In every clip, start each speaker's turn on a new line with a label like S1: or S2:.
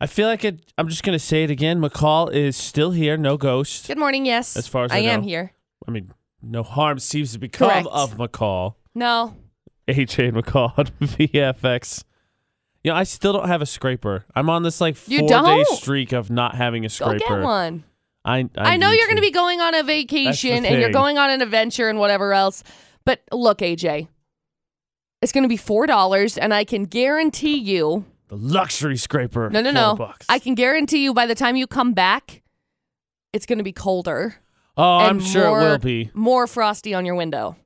S1: I feel like it. I'm just gonna say it again. McCall is still here. No ghost.
S2: Good morning. Yes.
S1: As far as I
S2: am
S1: know.
S2: here.
S1: I mean, no harm seems to become
S2: Correct.
S1: of McCall.
S2: No.
S1: AJ McCall on VFX. You know, I still don't have a scraper. I'm on this like
S2: You
S1: four day
S2: don't?
S1: streak of not having a scraper.
S2: Go
S1: scraper.
S2: get one.
S1: I I,
S2: I, know
S1: need
S2: you're going to be going on a vacation and you're
S1: thing.
S2: going on an adventure and whatever else. But look, AJ, it's going to be four dollars, and I can guarantee you.
S1: The luxury scraper.
S2: No, no, no.
S1: Bucks.
S2: I can guarantee you by the time you come back, it's going to be colder.
S1: oh, I'm sure
S2: more,
S1: it will be.
S2: more frosty on your window.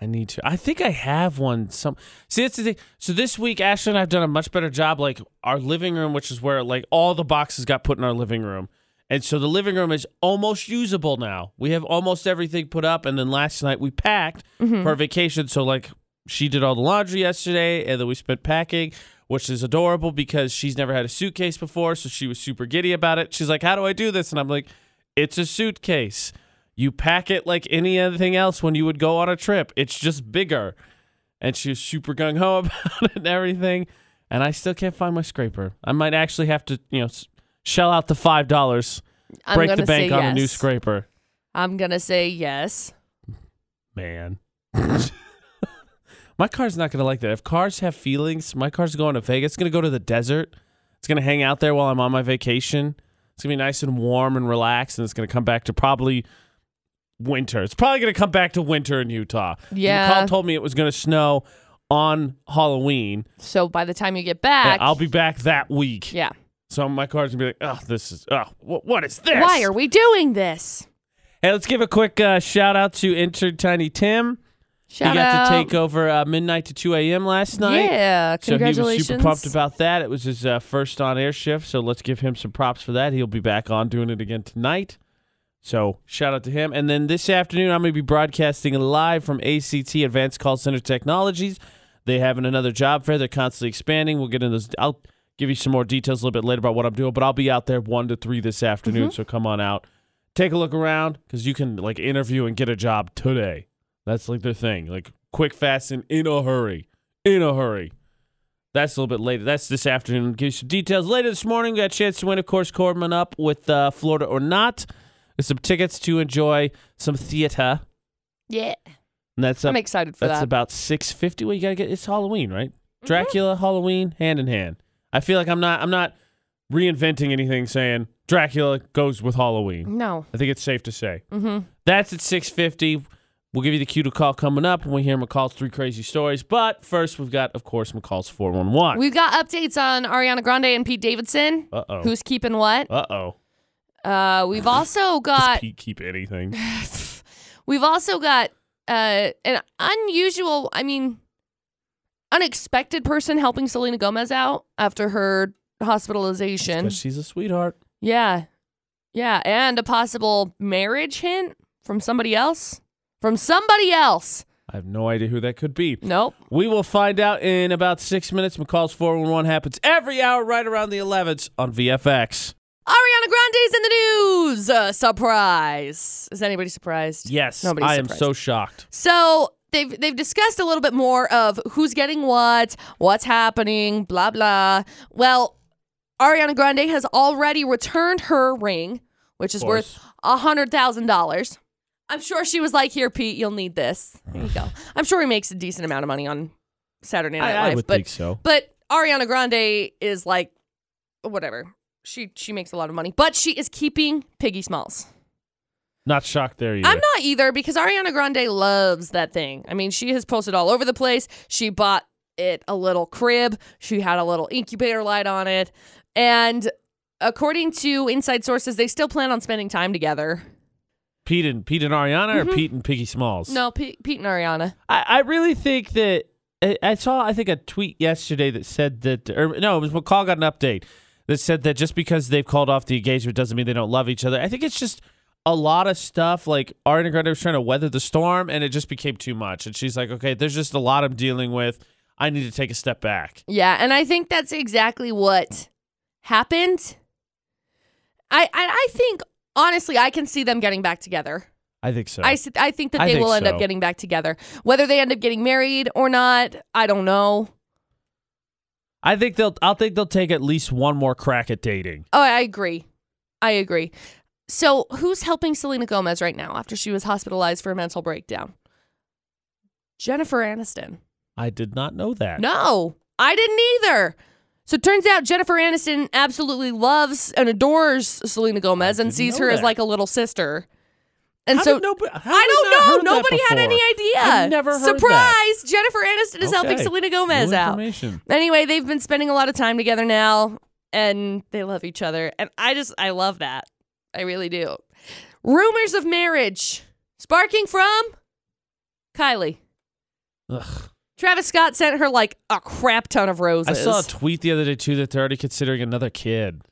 S1: I need to. I think I have one. Some see that's the thing. So this week, Ashley and I have done a much better job. Like our living room, which is where like all the boxes got put in our living room, and so the living room is almost usable now. We have almost everything put up, and then last night we packed
S2: Mm-hmm.
S1: for vacation. So like she did all the laundry yesterday, and then we spent packing. Which is adorable because she's never had a suitcase before, so she was super giddy about it. She's like, "How do I do this?" And I'm like, "It's a suitcase. You pack it like any other thing else when you would go on a trip. It's just bigger. And she was super gung ho about it and everything. And I still can't find my scraper. I might actually have to, you know, shell out the five dollars,
S2: I'm
S1: break the bank on a new scraper.
S2: I'm gonna say yes.
S1: Man. my car's not gonna like that. If cars have feelings, my car's going to Vegas. It's gonna go to the desert. It's gonna hang out there while I'm on my vacation. It's gonna be nice and warm and relaxed, and it's gonna come back to probably winter. It's probably gonna come back to winter in Utah.
S2: Yeah.
S1: McCall told me it was gonna snow on Halloween.
S2: So by the time you get back,
S1: I'll be back that week.
S2: yeah.
S1: So my car's gonna be like, oh, this is, oh, wh- what is this?
S2: Why are we doing this?
S1: Hey, let's give a quick uh, shout out to intern Tiny Tim.
S2: Shout
S1: he got
S2: out.
S1: to take over uh, midnight to 2 a.m. last night.
S2: Yeah, congratulations.
S1: So he was super pumped about that. It was his uh, first on air shift, so let's give him some props for that. He'll be back on doing it again tonight. So shout out to him. And then this afternoon, I'm going to be broadcasting live from ACT Advanced Call Center Technologies. They having another job fair. They're constantly expanding. We'll get into those. I'll give you some more details a little bit later about what I'm doing, but I'll be out there one to three this afternoon. So come on out, take a look around because you can like interview and get a job today. That's like their thing, like quick, fast, and in a hurry. In a hurry. That's a little bit later. That's this afternoon. Give you some details later this morning. We got a chance to win, of course, Corbin up with uh, Florida or not. Some tickets to enjoy some theater.
S2: Yeah,
S1: And that's up,
S2: I'm excited for
S1: that's
S2: that.
S1: about six fifty. Well, you gotta get it's Halloween, right? Dracula, Halloween, hand in hand. I feel like I'm not I'm not reinventing anything saying Dracula goes with Halloween.
S2: no.
S1: I think it's safe to say.
S2: Mm-hmm.
S1: That's at 650. We'll give you the cue to call coming up when we hear McCall's three crazy stories. But first, we've got, of course, McCall's 411.
S2: We've got updates on Ariana Grande and Pete Davidson.
S1: Uh-oh.
S2: Who's keeping what?
S1: Uh-oh.
S2: Uh, we've also
S1: Does
S2: got
S1: Pete keep anything?
S2: we've also got uh an unusual, I mean, unexpected person helping Selena Gomez out after her hospitalization.
S1: She's a sweetheart.
S2: Yeah. Yeah, and a possible marriage hint from somebody else. From somebody else.
S1: I have no idea who that could be.
S2: Nope.
S1: We will find out in about six minutes. McCall's 411 happens every hour right around the 11th on VFX.
S2: Ariana Grande's in the news. Uh, surprise. Is anybody surprised?
S1: Yes,
S2: Nobody's
S1: I am
S2: surprised.
S1: so shocked.
S2: So they've they've discussed a little bit more of who's getting what, what's happening, blah blah. Well, Ariana Grande has already returned her ring, which is worth a hundred thousand dollars. I'm sure she was like, "Here, Pete, you'll need this. There you go." I'm sure he makes a decent amount of money on Saturday Night
S1: I,
S2: Live,
S1: I would
S2: but
S1: think so.
S2: but Ariana Grande is like, whatever. She she makes a lot of money, but she is keeping Piggy Smalls.
S1: Not shocked there either.
S2: I'm not either because Ariana Grande loves that thing. I mean, she has posted all over the place. She bought it a little crib. She had a little incubator light on it. And according to inside sources, they still plan on spending time together.
S1: Pete and Pete and Ariana or Pete and Piggy Smalls?
S2: Mm-hmm. No, Pete, Pete and Ariana.
S1: I, I really think that I, I saw I think a tweet yesterday that said that or no, it was McCall got an update that said that just because they've called off the engagement doesn't mean they don't love each other. I think it's just a lot of stuff like Ariana Grande was trying to weather the storm and it just became too much. And she's like, okay, there's just a lot I'm dealing with. I need to take a step back.
S2: Yeah, and I think that's exactly what happened. I I, I think honestly, I can see them getting back together.
S1: I think so.
S2: I think that
S1: I
S2: they
S1: think
S2: will end
S1: so.
S2: up getting back together. Whether they end up getting married or not, I don't know.
S1: I think they'll. I'll think they'll take at least one more crack at dating.
S2: Oh, I agree. I agree. So, who's helping Selena Gomez right now after she was hospitalized for a mental breakdown? Jennifer Aniston.
S1: I did not know that.
S2: No, I didn't either. So it turns out Jennifer Aniston absolutely loves and adores Selena Gomez and sees her as like a little sister. And
S1: How
S2: so
S1: did nobody, how
S2: I don't know. Nobody had any idea.
S1: I've never heard that.
S2: Surprise! Jennifer Aniston is helping Selena Gomez
S1: New
S2: out. Anyway, they've been spending a lot of time together now and they love each other. And I just, I love that. I really do. Rumors of marriage sparking from Kylie.
S1: Ugh.
S2: Travis Scott sent her like a crap ton of roses.
S1: I saw a tweet the other day too that they're already considering another kid.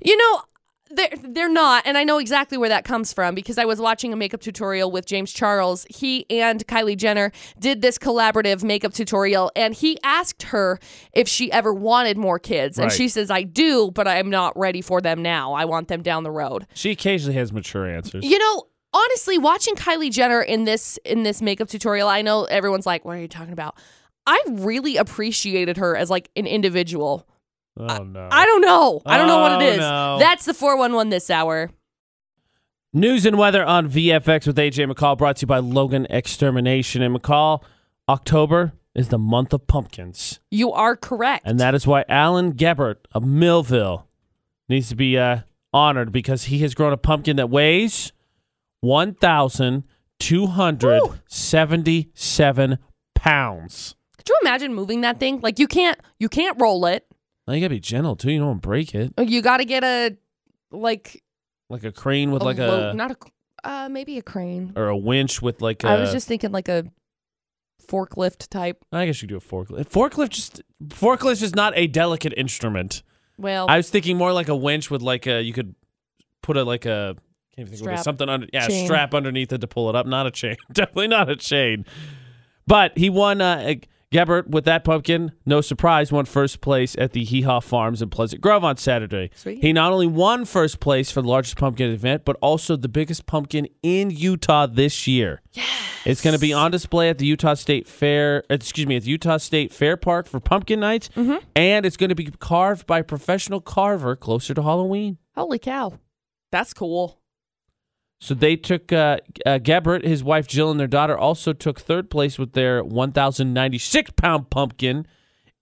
S2: You know, they're they're not, and I know exactly where that comes from because I was watching a makeup tutorial with James Charles. He and Kylie Jenner did this collaborative makeup tutorial, and he asked her if she ever wanted more kids, and
S1: Right.
S2: she says, "I do, but I'm not ready for them now. I want them down the road."
S1: She occasionally has mature answers.
S2: You know, honestly, watching Kylie Jenner in this in this makeup tutorial, I know everyone's like, "What are you talking about?" I really appreciated her as like an individual.
S1: Oh no.
S2: I don't know. I don't know what it is.
S1: Oh,
S2: is.
S1: no.
S2: That's the 411 this hour.
S1: News and weather on VFX with AJ McCall brought to you by Logan Extermination. And McCall, October is the month of pumpkins.
S2: You are correct.
S1: And that is why Alan Gebert of Millville needs to be uh, honored because he has grown a pumpkin that weighs 1,277 pounds.
S2: Could you imagine moving that thing? Like you can't you can't roll it.
S1: Now you gotta be gentle too. You don't break it.
S2: You got to get a like
S1: Like a crane with
S2: a
S1: like a
S2: not a uh maybe a crane.
S1: or a winch with like a.
S2: I was just thinking like a forklift type.
S1: I guess you could do a forklift. Forklift just forklift is not a delicate instrument.
S2: Well,
S1: I was thinking more like a winch with like a you could put a like a can't even think
S2: Strap.
S1: is, something under yeah
S2: Chain.
S1: strap underneath it to pull it up. Not a chain, definitely not a chain. But he won. Uh, Gebert with that pumpkin, no surprise, won first place at the Hee Haw Farms in Pleasant Grove on Saturday.
S2: Sweet.
S1: He not only won first place for the largest pumpkin event, but also the biggest pumpkin in Utah this year. It's going to be on display at the Utah State Fair, excuse me, at the Utah State Fair Park for pumpkin nights,
S2: Mm-hmm.
S1: and it's going to be carved by a professional carver closer to Halloween.
S2: holy cow. That's cool.
S1: So they took uh, uh, Gebert, his wife Jill, and their daughter also took third place with their 1,096 pound pumpkin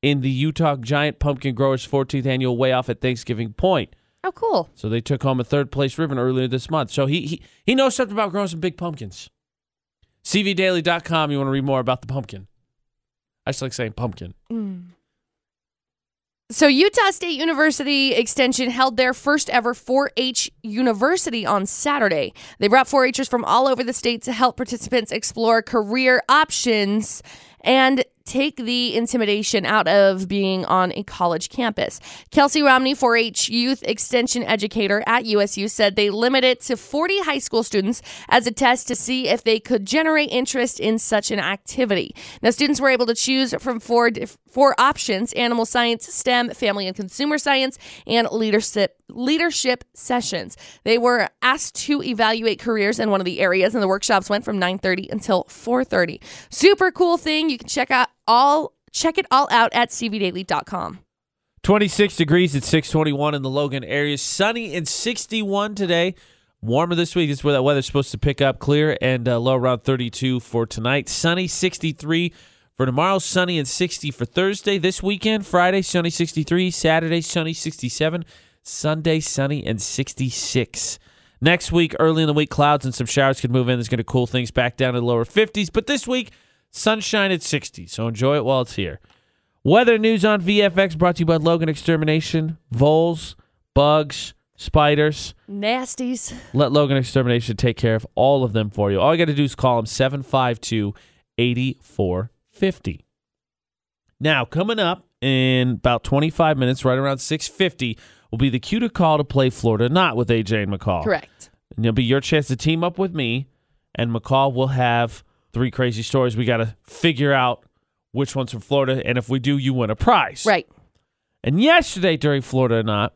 S1: in the Utah Giant Pumpkin Growers 14th annual weigh off at Thanksgiving Point.
S2: Oh cool.
S1: So they took home a third place ribbon earlier this month. So he he, he knows something about growing some big pumpkins. CVDaily.com, you want to read more about the pumpkin. I just like saying pumpkin.
S2: So, Utah State University Extension held their first ever 4 H University on Saturday. They brought 4 Hers from all over the state to help participants explore career options and take the intimidation out of being on a college campus. Kelsey Romney, 4 H youth extension educator at USU, said they limit it to 40 high school students as a test to see if they could generate interest in such an activity. Now, students were able to choose from four, dif- four options animal science, STEM, family and consumer science, and leadership. Leadership sessions. They were asked to evaluate careers in one of the areas, and the workshops went from 9:30 until 4:30. Super cool thing. You can check out all check it all out at cvdaily.com.
S1: 26 degrees at 621 in the Logan area. Sunny and 61 today. Warmer this week. This is where that weather's supposed to pick up clear and uh, low around 32 for tonight. Sunny 63 for tomorrow. Sunny and 60 for Thursday. This weekend, Friday, sunny 63. Saturday, sunny 67. Sunday, sunny and 66. Next week, early in the week, clouds and some showers could move in. It's going to cool things back down to the lower 50s. But this week, sunshine at 60. So enjoy it while it's here. Weather news on VFX brought to you by Logan Extermination, voles, bugs, spiders.
S2: Nasties.
S1: Let Logan Extermination take care of all of them for you. All you got to do is call them 752 8450. Now, coming up in about 25 minutes, right around 650, will be the cue to call to play Florida Not with AJ and McCall.
S2: Correct.
S1: And it'll be your chance to team up with me, and McCall will have three crazy stories. We got to figure out which one's from Florida, and if we do, you win a prize.
S2: Right.
S1: And yesterday during Florida or Not,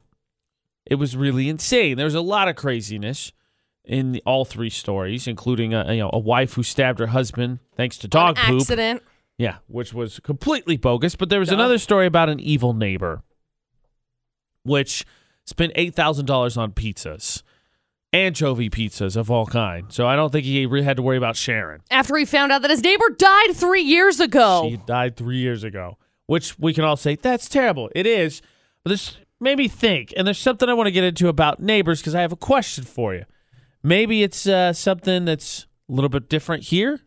S1: it was really insane. There was a lot of craziness in the, all three stories, including a, you know a wife who stabbed her husband thanks to dog
S2: An
S1: poop.
S2: accident.
S1: Yeah, which was completely bogus. But there was
S2: Duh.
S1: another story about an evil neighbor, which spent eight thousand dollars on pizzas, anchovy pizzas of all kinds. So I don't think he really had to worry about Sharon.
S2: After he found out that his neighbor died three years ago.
S1: She died three years ago, which we can all say that's terrible. It is, but this made me think, and there's something I want to get into about neighbors because I have a question for you. Maybe it's uh, something that's a little bit different here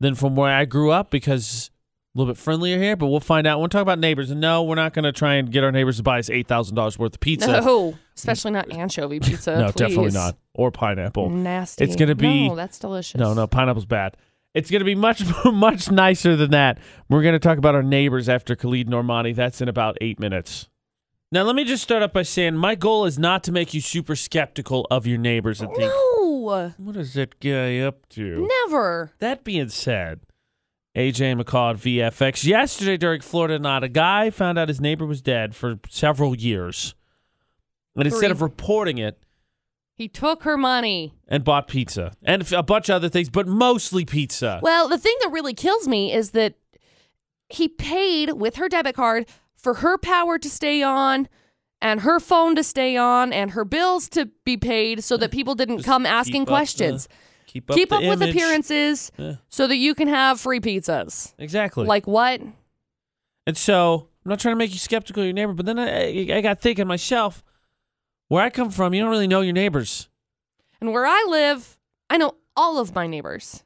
S1: than from where I grew up because a little bit friendlier here, but we'll find out. We'll talk about neighbors, and no, we're not going to try and get our neighbors to buy us eight thousand dollars worth of pizza.
S2: No, especially not anchovy pizza.
S1: No, definitely
S2: please.
S1: not, or pineapple.
S2: Nasty.
S1: It's gonna be-
S2: No, that's delicious.
S1: No, no, pineapple's bad. It's going to be much, much nicer than that. We're going to talk about our neighbors after Khalid Normani. That's in about eight minutes. Now, let me just start up by saying my goal is not to make you super skeptical of your neighbors and think,
S2: No,
S1: what is that guy up to?
S2: never.
S1: That being said, AJ McCall at VFX. Yesterday during Florida Not, a guy found out his neighbor was dead for several years. And instead of reporting it,
S2: He took her money.
S1: and bought pizza and a bunch of other things, but mostly pizza.
S2: Well, the thing that really kills me is that he paid with her debit card for her power to stay on and her phone to stay on and her bills to be paid so that people didn't
S1: Just
S2: come asking
S1: the- uh,
S2: questions.
S1: Keep up,
S2: Keep up with appearances
S1: Yeah.
S2: so that you can have free pizzas.
S1: Exactly.
S2: Like what?
S1: and so I'm not trying to make you skeptical of your neighbor, but then I, I got thinking myself, where I come from, you don't really know your neighbors,
S2: And where I live, I know all of my neighbors.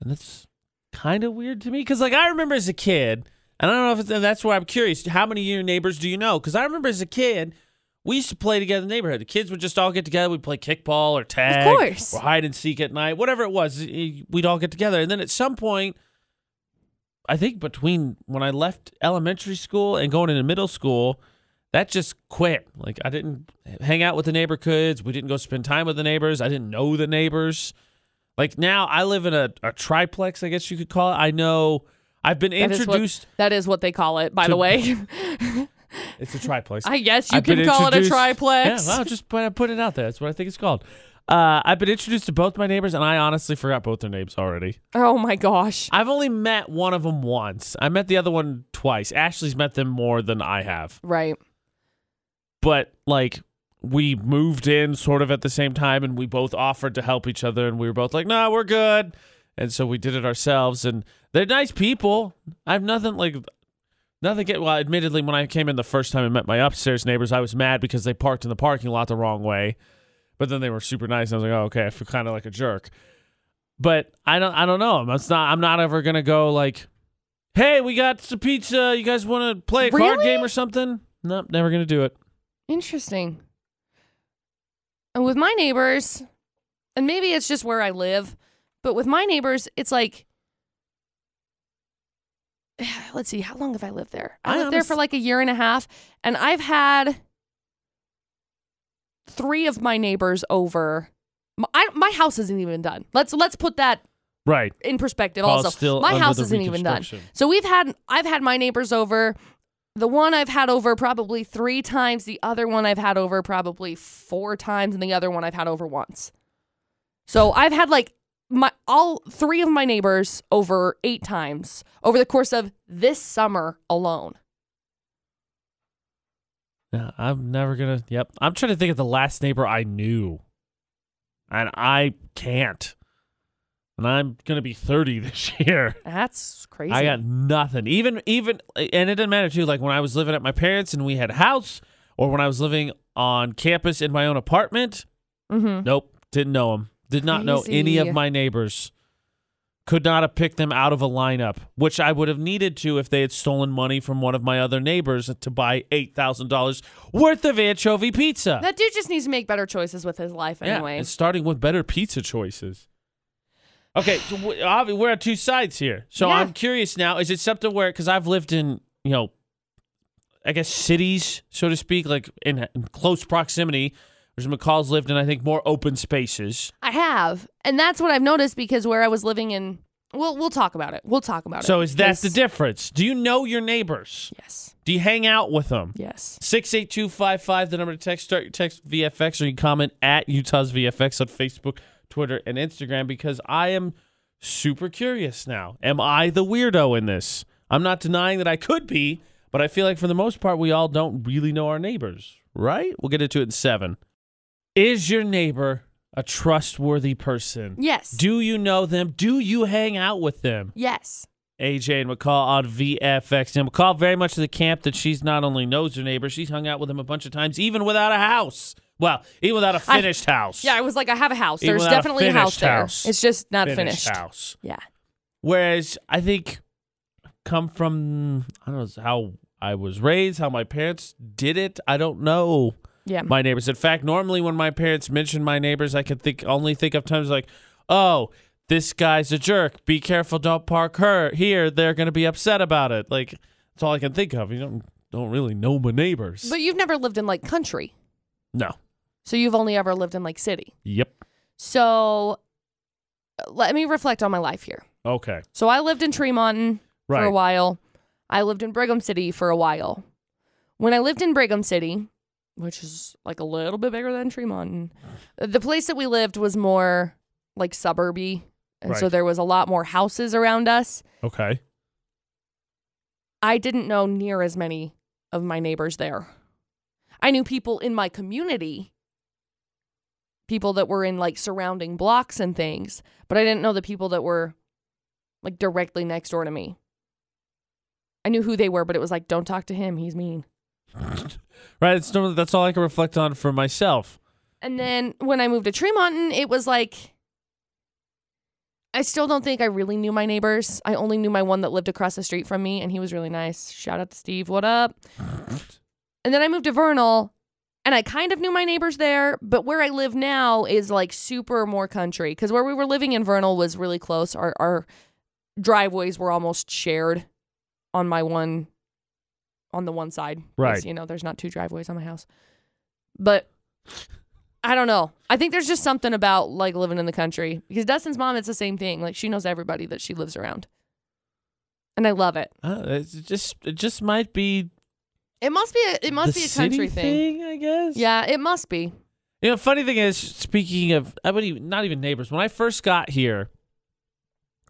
S1: and that's kind of weird to me because, like, I remember as a kid, and I don't know if that's why I'm curious. How many of your neighbors do you know? Because I remember as a kid. We used to play together in the neighborhood. The kids would just all get together. We'd play kickball or tag, of
S2: course.
S1: or hide and seek at night, whatever it was. We'd all get together, and then at some point, I think between when I left elementary school and going into middle school, that just quit. Like I didn't hang out with the neighbor kids. We didn't go spend time with the neighbors. I didn't know the neighbors. Like now, I live in a, a triplex, I guess you could call it. I know I've been
S2: That is what-
S1: introduced.
S2: That is what they call it, by
S1: To-
S2: the way.
S1: It's a triplex.
S2: I guess you
S1: I've been
S2: can call it a
S1: introduced-
S2: triplex.
S1: Yeah, well, just put, put it out there. That's what I think it's called. Uh, I've been introduced to both my neighbors, and I honestly forgot both their names already.
S2: Oh my gosh.
S1: I've only met one of them once. I met the other one twice. Ashley's met them more than I have.
S2: Right.
S1: But like we moved in sort of at the same time and we both offered to help each other and we were both like, "No, we're good." And so we did it ourselves and they're nice people. I have nothing like nothing get well, admittedly when I came in the first time and met my upstairs neighbors, I was mad because they parked in the parking lot the wrong way. But then they were super nice and I was like, "Oh, okay, I feel kind of like a jerk." But I don't I don't know. I'm not I'm not ever going to go like, "Hey, we got some pizza. You guys want to play a card game or something?" Nope, never going to do it.
S2: Interesting. And with my neighbors, and maybe it's just where I live, but with my neighbors, it's like, let's see, how long have I lived there? I,
S1: I
S2: lived there for like a year and a half, and I've had three of my neighbors over. My, I, my house isn't even done. Let's let's put that
S1: Right.
S2: in perspective.
S1: Paul's
S2: also, my house isn't even done. So we've had I've had my neighbors over. The one I've had over probably three times. The other one I've had over probably four times, and the other one I've had over once. So I've had like my all three of my neighbors over eight times over the course of this summer alone.
S1: Yeah, I'm never gonna. Yep, I'm trying to think of the last neighbor I knew, and I can't. And I'm gonna be 30 this year.
S2: That's crazy.
S1: I got nothing. Even even, and it didn't matter too. Like when I was living at my parents and we had a house, or when I was living on campus in my own apartment.
S2: mm-hmm.
S1: Nope, didn't know them. Did not know any of my neighbors. Could not have picked them out of a lineup, which I would have needed to if they had stolen money from one of my other neighbors to buy eight thousand dollars worth of anchovy pizza.
S2: That dude just needs to make better choices with his life
S1: yeah,
S2: anyway.
S1: and starting with better pizza choices. Okay, so we, we're at two sides here. So
S2: Yeah.
S1: I'm curious now: is it something where because I've lived in you know, I guess cities, so to speak, like in, in close proximity. McCall's lived in, I think, more open spaces.
S2: I have, and that's what I've noticed because where I was living in. We'll we'll talk about it. We'll talk about it.
S1: So is that the difference? Do you know your neighbors?
S2: Yes.
S1: Do you hang out with them?
S2: Yes.
S1: 68255, the number to text. Start your text VFX or you can comment at Utah's VFX on Facebook, Twitter, and Instagram because I am super curious now. Am I the weirdo in this? I'm not denying that I could be, but I feel like for the most part, we all don't really know our neighbors, right? We'll get into it in seven. Is your neighbor a trustworthy person?
S2: Yes.
S1: Do you know them? Do you hang out with them?
S2: yes.
S1: AJ and McCall on VFX. And McCall very much to the camp that she's not only knows her neighbor, she's hung out with him a bunch of times, even without a house. Well, even without a finished house.
S2: Yeah, I was like, I have a house.
S1: Even
S2: There's
S1: without a
S2: definitely a house
S1: finished
S2: there. It's just not
S1: finished,
S2: finished.
S1: house.
S2: Yeah.
S1: Whereas I think come from I don't know how I was raised, how my parents did it. I don't know
S2: Yeah.
S1: my neighbors. In fact, normally when my parents mention my neighbors, I can think only think of times like, oh, this guy's a jerk. Be careful, don't park her here. They're gonna be upset about it. Like that's all I can think of. You don't don't really know my neighbors.
S2: but you've never lived in like country.
S1: no.
S2: So you've only ever lived in like city.
S1: Yep.
S2: So uh, let me reflect on my life here.
S1: Okay.
S2: So I lived in Tremont for a while. I lived in Brigham City for a while. When I lived in Brigham City, which is like a little bit bigger than Tremont, the place that we lived was more like suburby. And so there was a lot more houses around us.
S1: Okay.
S2: I didn't know near as many of my neighbors there. I knew people in my community, people that were in like surrounding blocks and things, but I didn't know the people that were like directly next door to me. I knew who they were, but it was like, don't talk to him. He's mean.
S1: Right. It's, that's all I can reflect on for myself.
S2: And then when I moved to Tremont, it was like, I still don't think I really knew my neighbors. I only knew my one that lived across the street from me, and he was really nice. Shout out to Steve. What up? And then I moved to Vernal, and I kind of knew my neighbors there, but where I live now is like super more country. Because where we were living in Vernal was really close. Our our driveways were almost shared on my one on the one side.
S1: Right.
S2: You know, there's not two driveways on my house. But I don't know. I think there's just something about like living in the country. Because Dustin's mom, it's the same thing. Like she knows everybody that she lives around. And I love it.
S1: Uh, it's just it just might be
S2: It must be a it must be a country
S1: city
S2: thing.
S1: I guess.
S2: Yeah, it must be.
S1: You know, funny thing is, speaking of, I would even not even neighbors. When I first got here,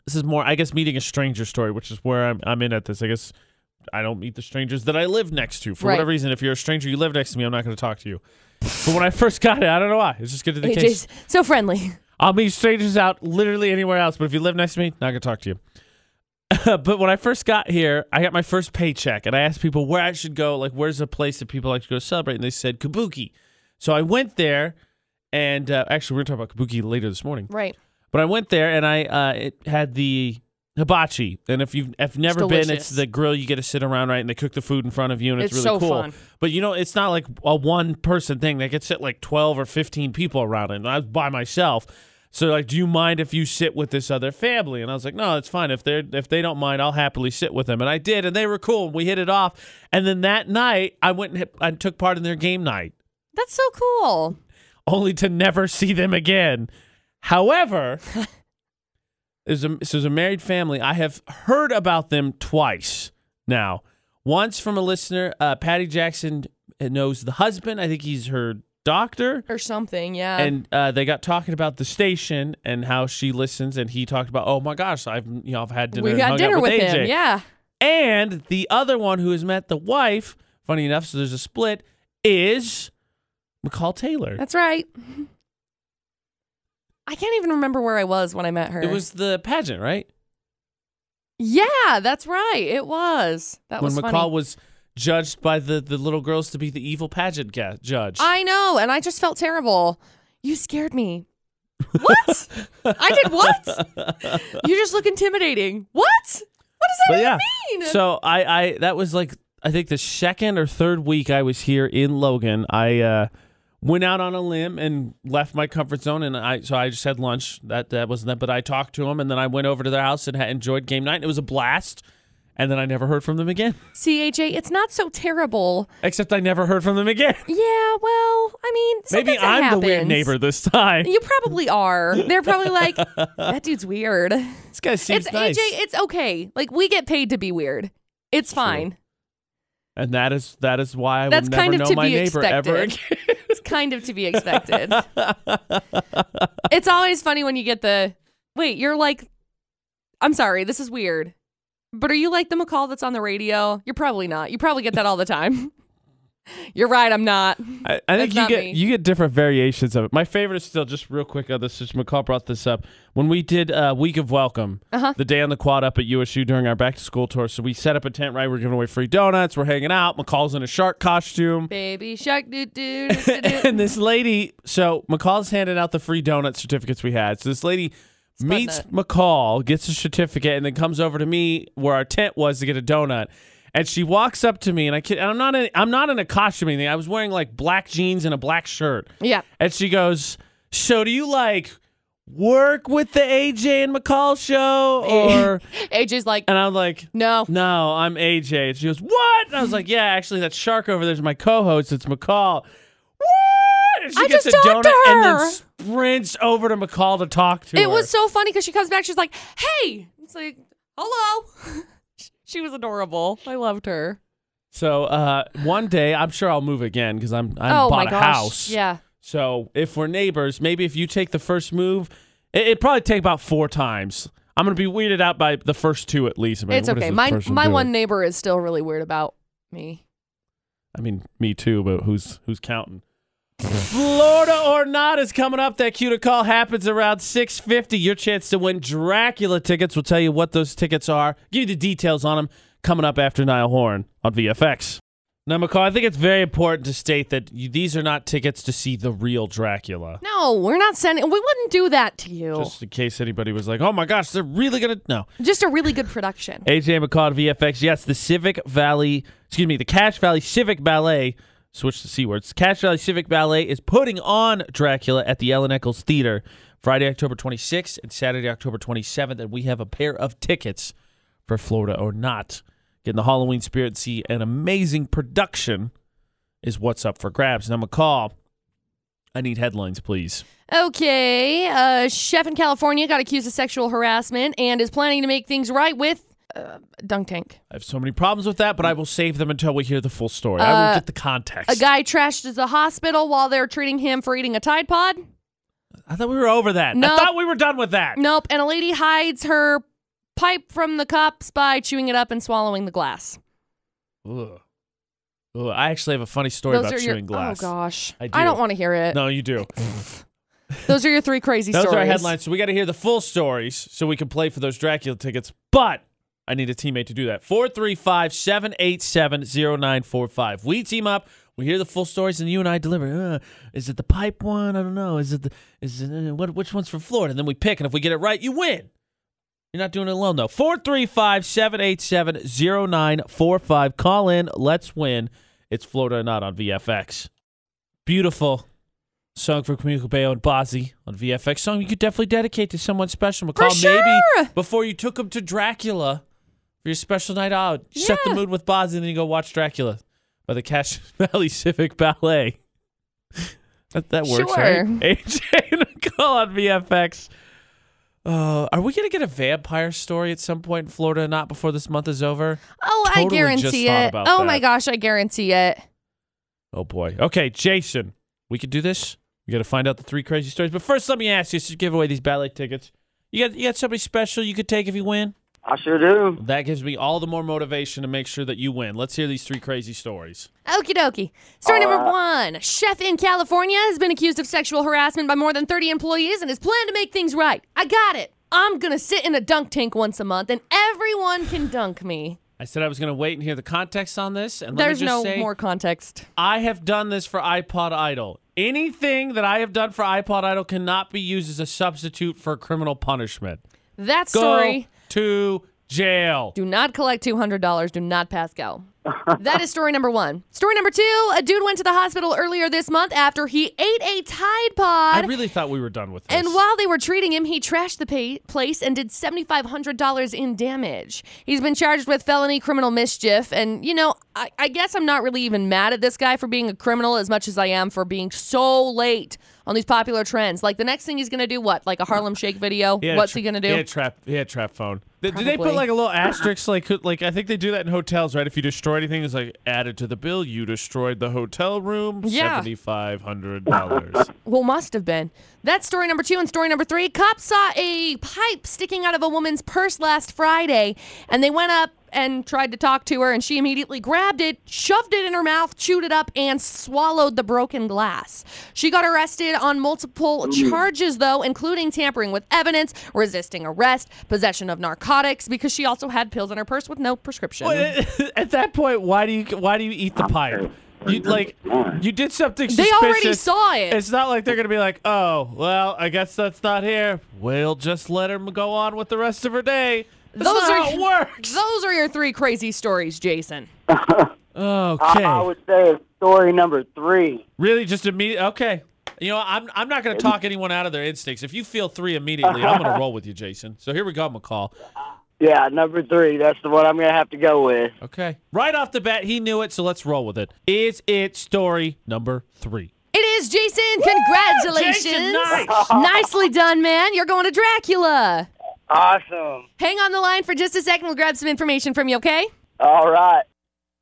S1: this is more, I guess, meeting a stranger story, which is where I'm. I'm in at this. I guess I don't meet the strangers that I live next to for
S2: Right.
S1: whatever reason. If you're a stranger, you live next to me, I'm not going to talk to you. But when I first got it, I don't know why. It's just get to the case.
S2: AJ's so friendly.
S1: I'll meet strangers out literally anywhere else, but if you live next to me, not gonna talk to you. but when I first got here, I got my first paycheck, and I asked people where I should go. Like, where's a place that people like to go celebrate? And they said Kabuki. So I went there, and uh, actually, we're gonna talk about Kabuki later this morning.
S2: Right.
S1: But I went there, and I uh, it had the hibachi. And if you've if never been,
S2: delicious.
S1: it's the grill you get to sit around right, and they cook the food in front of you, and it's,
S2: It's
S1: really
S2: so
S1: cool.
S2: fun.
S1: But you know, it's not like a one person thing. They could sit like 12 or 15 people around it. And I was by myself. So like, do you mind if you sit with this other family? And I was like, no, it's fine. If they're if they don't mind, I'll happily sit with them. And I did, and they were cool. And we hit it off. And then that night, I went and hit, I took part in their game night,
S2: That's so cool.
S1: only to never see them again. However, there's a so there's a married family. I have heard about them twice now. Once from a listener, uh, Patty Jackson knows the husband. I think he's her doctor.
S2: Or something, yeah.
S1: and uh, they got talking about the station and how she listens, and he talked about, oh my gosh, I've you know I've had dinner,
S2: we got dinner
S1: with,
S2: with
S1: AJ.
S2: him. Yeah.
S1: And the other one who has met the wife, funny enough, so there's a split, is McCall Taylor.
S2: That's right. I can't even remember where I was when I met her.
S1: It was the pageant, right?
S2: Yeah, that's right. It was. That
S1: when
S2: was
S1: McCall
S2: funny.
S1: was judged by the, the little girls to be the evil pageant ga- judge.
S2: I know, and I just felt terrible. You scared me. What? I did what? You just look intimidating. What? What does that
S1: But
S2: even
S1: yeah,
S2: mean?
S1: So I, I that was like I think the second or third week I was here in Logan. I uh, went out on a limb and left my comfort zone, and I so I just had lunch. That that wasn't that, but I talked to them, and then I went over to their house and enjoyed game night. And it was a blast. And then I never heard from them again.
S2: CHA, it's not so terrible.
S1: Except I never heard from them again.
S2: Yeah, well, I mean,
S1: Maybe I'm the weird neighbor this time.
S2: You probably are. They're probably like, that dude's weird.
S1: This guy seems
S2: It's
S1: nice.
S2: AJ, it's okay. Like we get paid to be weird. It's fine.
S1: and that is that is why I
S2: That's
S1: will never know my neighbor ever again.
S2: Kind of to be expected. it's always funny when you get the wait, you're like I'm sorry, this is weird. But are you like the McCall that's on the radio? You're probably not. You probably get that all the time. You're right. I'm not.
S1: I, I think
S2: That's
S1: you get
S2: me.
S1: you get different variations of it. My favorite is still just real quick on this. Since McCall brought this up, when we did uh, week of welcome,
S2: Uh-huh.
S1: the day on the quad up at USU during our back to school tour. So we set up a tent. Right, we're giving away free donuts. We're hanging out. McCall's in a shark costume.
S2: Baby shark dude, doo.
S1: and this lady, so McCall's handing out the free donut certificates we had. So this lady meets. McCall, gets a certificate, and then comes over to me where our tent was to get a donut. And she walks up to me, and I kid, and I'm not in, I'm not in a costume or anything. I was wearing like black jeans and a black shirt.
S2: Yeah.
S1: And she goes, "So do you like work with the AJ and McCall show, or?"
S2: AJ's like,
S1: and I'm like,
S2: no.
S1: no, I'm AJ. And she goes, What? And I was like, Yeah, actually, that shark over there's my co host. It's McCall. What? And she
S2: I
S1: gets
S2: just
S1: a
S2: talked
S1: donut and then sprints over to McCall to talk to her.
S2: It was so funny because she comes back. She's like, hey. It's like, hello. she was adorable. I loved her.
S1: so uh, one day, I'm sure I'll move again because I'm I
S2: oh
S1: bought
S2: my
S1: a
S2: gosh.
S1: house.
S2: Yeah.
S1: So if we're neighbors, maybe if you take the first move, it, it'd probably take about four times. I'm gonna be weirded out by the first two at least. I mean,
S2: it's okay. My my
S1: doing?
S2: one neighbor is still really weird about me.
S1: I mean, me too, but who's who's counting? Florida or not is coming up. That cue to call happens around 6:50. Your chance to win Dracula tickets. We'll tell you what those tickets are. Give you the details on them coming up after Niall Horan on VFX. Now, McCall, I think it's very important to state that you, these are not tickets to see the real Dracula.
S2: No, we're not sending. We wouldn't do that to you. Just,
S1: in case anybody was like, "Oh my gosh, they're really gonna." No, Just
S2: a really good production.
S1: AJ McCall at VFX. Yes, the Civic Valley, excuse me, the Cache Valley Civic Ballet, switch the C words. Cache Valley Civic Ballet is putting on Dracula at the Ellen Eccles Theater Friday, October 26th and Saturday, October 27th. And we have a pair of tickets for Florida or not. Get in the Halloween spirit see an amazing production is what's up for grabs. And I'm Now, McCall, I need headlines, please.
S2: Okay, uh, chef in California got accused of sexual harassment and is planning to make things right with uh, dunk tank.
S1: I have so many problems with that, but I will save them until we hear the full story. I
S2: Uh,
S1: will get the context.
S2: A guy trashed the hospital while they're treating him for eating a Tide Pod.
S1: I thought we were over that. I
S2: Nope.
S1: thought we were done with that.
S2: Nope. And a lady hides her pipe from the cops by chewing it up and swallowing the glass.
S1: Ugh. Ugh, I actually have a funny story
S2: Those
S1: about
S2: are your.
S1: chewing glass.
S2: Oh gosh,
S1: I
S2: I,
S1: do.
S2: don't want to hear it.
S1: No, you do.
S2: Those are your three crazy
S1: Those
S2: stories.
S1: are our headlines. So we got to hear the full stories so we can play for those Dracula tickets. But I need a teammate to do that. 435 787 0945. We team up. We hear the full stories, and you and I deliver. Uh, is it the pipe one? I don't know. Is it the? Is it uh, what? Which one's for Florida? And then we pick, and if we get it right, you win. You're not doing it alone though. 435 787 0945. Call in. Let's win. It's Florida or not on VFX. Beautiful song for Camila Cabello and Bazzi on VFX. Song you could definitely dedicate to someone special. McCall,
S2: sure.
S1: maybe before you took him to Dracula for your special night out. Set the
S2: Yeah.
S1: mood with Bazzi and then you go watch Dracula by the Cache Valley Civic Ballet. that, that works, right? AJ McCall on VFX. Uh, are we gonna get a vampire story at some point in Florida? Not before this month is over.
S2: Oh, I guarantee
S1: thought
S2: it.
S1: about
S2: Oh
S1: that.
S2: my gosh, I guarantee it.
S1: Oh boy. Okay, Jason, we could do this. We got to find out the three crazy stories. But first, let me ask you: to give away these ballet tickets, you got you got somebody special you could take if you win?
S3: I sure do.
S1: That gives me all the more motivation to make sure that you win. Let's hear these three crazy stories.
S2: Okie dokie. Story number
S3: Alright.
S2: one. Chef in California has been accused of sexual harassment by more than 30 employees and has planned to make things right. I got it. I'm going to sit in a dunk tank once a month and everyone can dunk me.
S1: I said I was going to wait and hear the context on this, and let
S2: There's
S1: me just
S2: no
S1: say,
S2: more context.
S1: I have done this for iPod Idol. Anything that I have done for iPod Idol cannot be used as a substitute for criminal punishment.
S2: That
S1: Go
S2: story.
S1: To jail.
S2: Do not collect $200. Do not pass go. that is story number one. Story number two. A dude went to the hospital earlier this month after he ate a Tide Pod.
S1: I really thought we were done with this.
S2: And while they were treating him, he trashed the pay- place and did $7,500 in damage. He's been charged with felony criminal mischief. And, you know, I-, I guess I'm not really even mad at this guy for being a criminal as much as I am for being so late on these popular trends. Like, the next thing he's going to do, what? Like a Harlem Shake video?
S1: He had a
S2: What's
S1: tra-
S2: he going to do?
S1: He had trap. He had trap phone. Did, did they put
S2: Probably.
S1: like a little asterisk? Like, could- like I think they do that in hotels, right? If you destroy anything, it's like added to the bill. You destroyed the hotel room.
S2: Yeah.
S1: seventy five hundred dollars.
S2: Well, must have been. That's story number two. And story number three cops saw a pipe sticking out of a woman's purse last Friday, and they went up and tried to talk to her, and she immediately grabbed it, shoved it in her mouth, chewed it up, and swallowed the broken glass. She got arrested on multiple charges, though, including tampering with evidence, resisting arrest, possession of narcotics, because she also had pills in her purse with no prescription.
S1: At that point, why do you why do you eat the pipe? You like you did something
S2: they
S1: suspicious.
S2: already saw it.
S1: It's not like they're gonna be like, oh, well, I guess that's not here. We'll just let her go on with the rest of her day. That's
S2: Those
S1: not
S2: are
S1: how it works.
S2: Those are your three crazy stories, Jason.
S1: Okay,
S3: I, I would say story number three.
S1: really, just immediate. Okay, you know, I'm I'm not gonna talk anyone out of their instincts. If you feel three immediately, I'm gonna roll with you, Jason. So here we go, McCall.
S3: Yeah, number three. That's the one I'm gonna have to go with.
S1: Okay, right off the bat, he knew it, so let's roll with it. Is it story number three?
S2: It is Jason. Congratulations.
S1: Jason, nice.
S2: Nicely done, man. You're going to Dracula.
S3: Awesome.
S2: Hang on the line for just a second. We'll grab some information from you, okay?
S3: All right.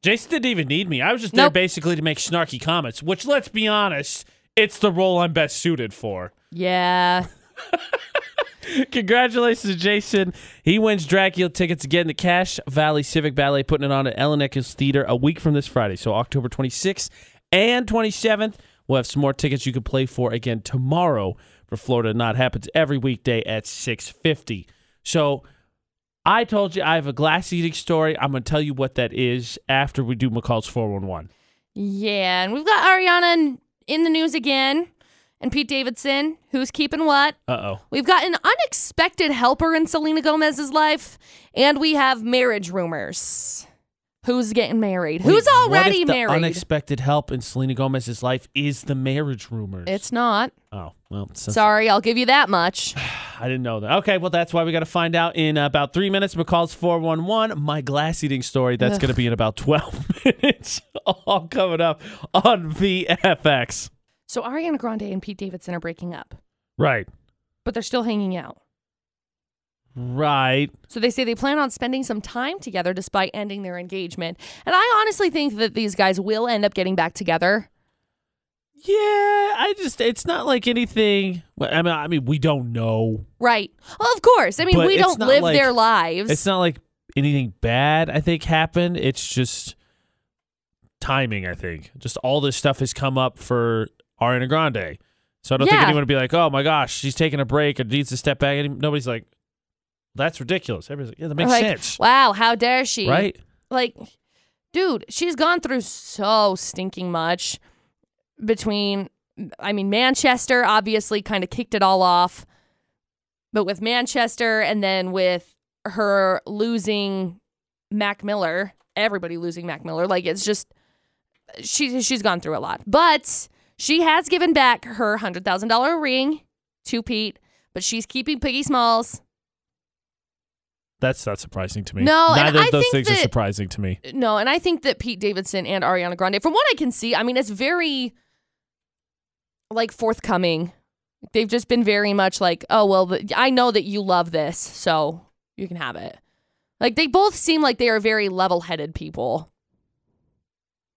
S1: Jason didn't even need me. I was just there
S2: Nope.
S1: basically to make snarky comments, which, let's be honest, it's the role I'm best suited for.
S2: Yeah.
S1: Congratulations to Jason. He wins Dracula tickets again to Cache Valley Civic Ballet, putting it on at Ellen Eccles Theater a week from this Friday. So October 26th and 27th. We'll have some more tickets you can play for again tomorrow for Florida Not Happens every weekday at 650. So I told you I have a glass eating story. I'm going to tell you what that is after we do McCall's 411.
S2: Yeah. And we've got Ariana in- in the news again and Pete Davidson, who's keeping what?
S1: Uh-oh.
S2: We've got an unexpected helper in Selena Gomez's life, and we have marriage rumors. Who's getting married? Who's already
S1: what if the
S2: married?
S1: unexpected help in Selena Gomez's life is the marriage rumors.
S2: it's not.
S1: oh well.
S2: Sorry, I'll give you that much.
S1: I didn't know that. Okay, well that's why we got to find out in about three minutes. McCall's four one one. My glass eating story. That's going to be in about twelve minutes. All coming up on VFX.
S2: So Ariana Grande and Pete Davidson are breaking up,
S1: Right.
S2: but they're still hanging out.
S1: Right.
S2: So they say they plan on spending some time together despite ending their engagement. And I honestly think that these guys will end up getting back together.
S1: Yeah. I just. It's not like anything. I mean. I mean. We don't know.
S2: Right. Well, of course. I mean,
S1: But
S2: we
S1: it's
S2: don't
S1: not
S2: live
S1: like-
S2: their lives.
S1: It's not like anything bad. I think happened. It's just timing. I think just all this stuff has come up for Ariana Grande. So I don't think
S2: Yeah.
S1: anyone would be like, "Oh my gosh, she's taking a break or needs to step back." And nobody's like, "That's ridiculous." Everybody's like, "Yeah, that makes
S2: Like,
S1: sense."
S2: Wow, how dare she?
S1: Right?
S2: Like, dude, she's gone through so stinking much between, I mean, Manchester obviously kind of kicked it all off. But with Manchester and then with her losing Mac Miller, everybody losing Mac Miller, like it's just she she's gone through a lot. But she has given back her hundred thousand dollar ring to Pete, but she's keeping Piggy Smalls.
S1: That's not surprising to me.
S2: No,
S1: neither of those things are surprising to me.
S2: No, and I think that Pete Davidson and Ariana Grande, from what I can see, I mean, it's very like forthcoming. They've just been very much like, oh well, the, I know that you love this, so you can have it. Like they both seem like they are very level-headed people.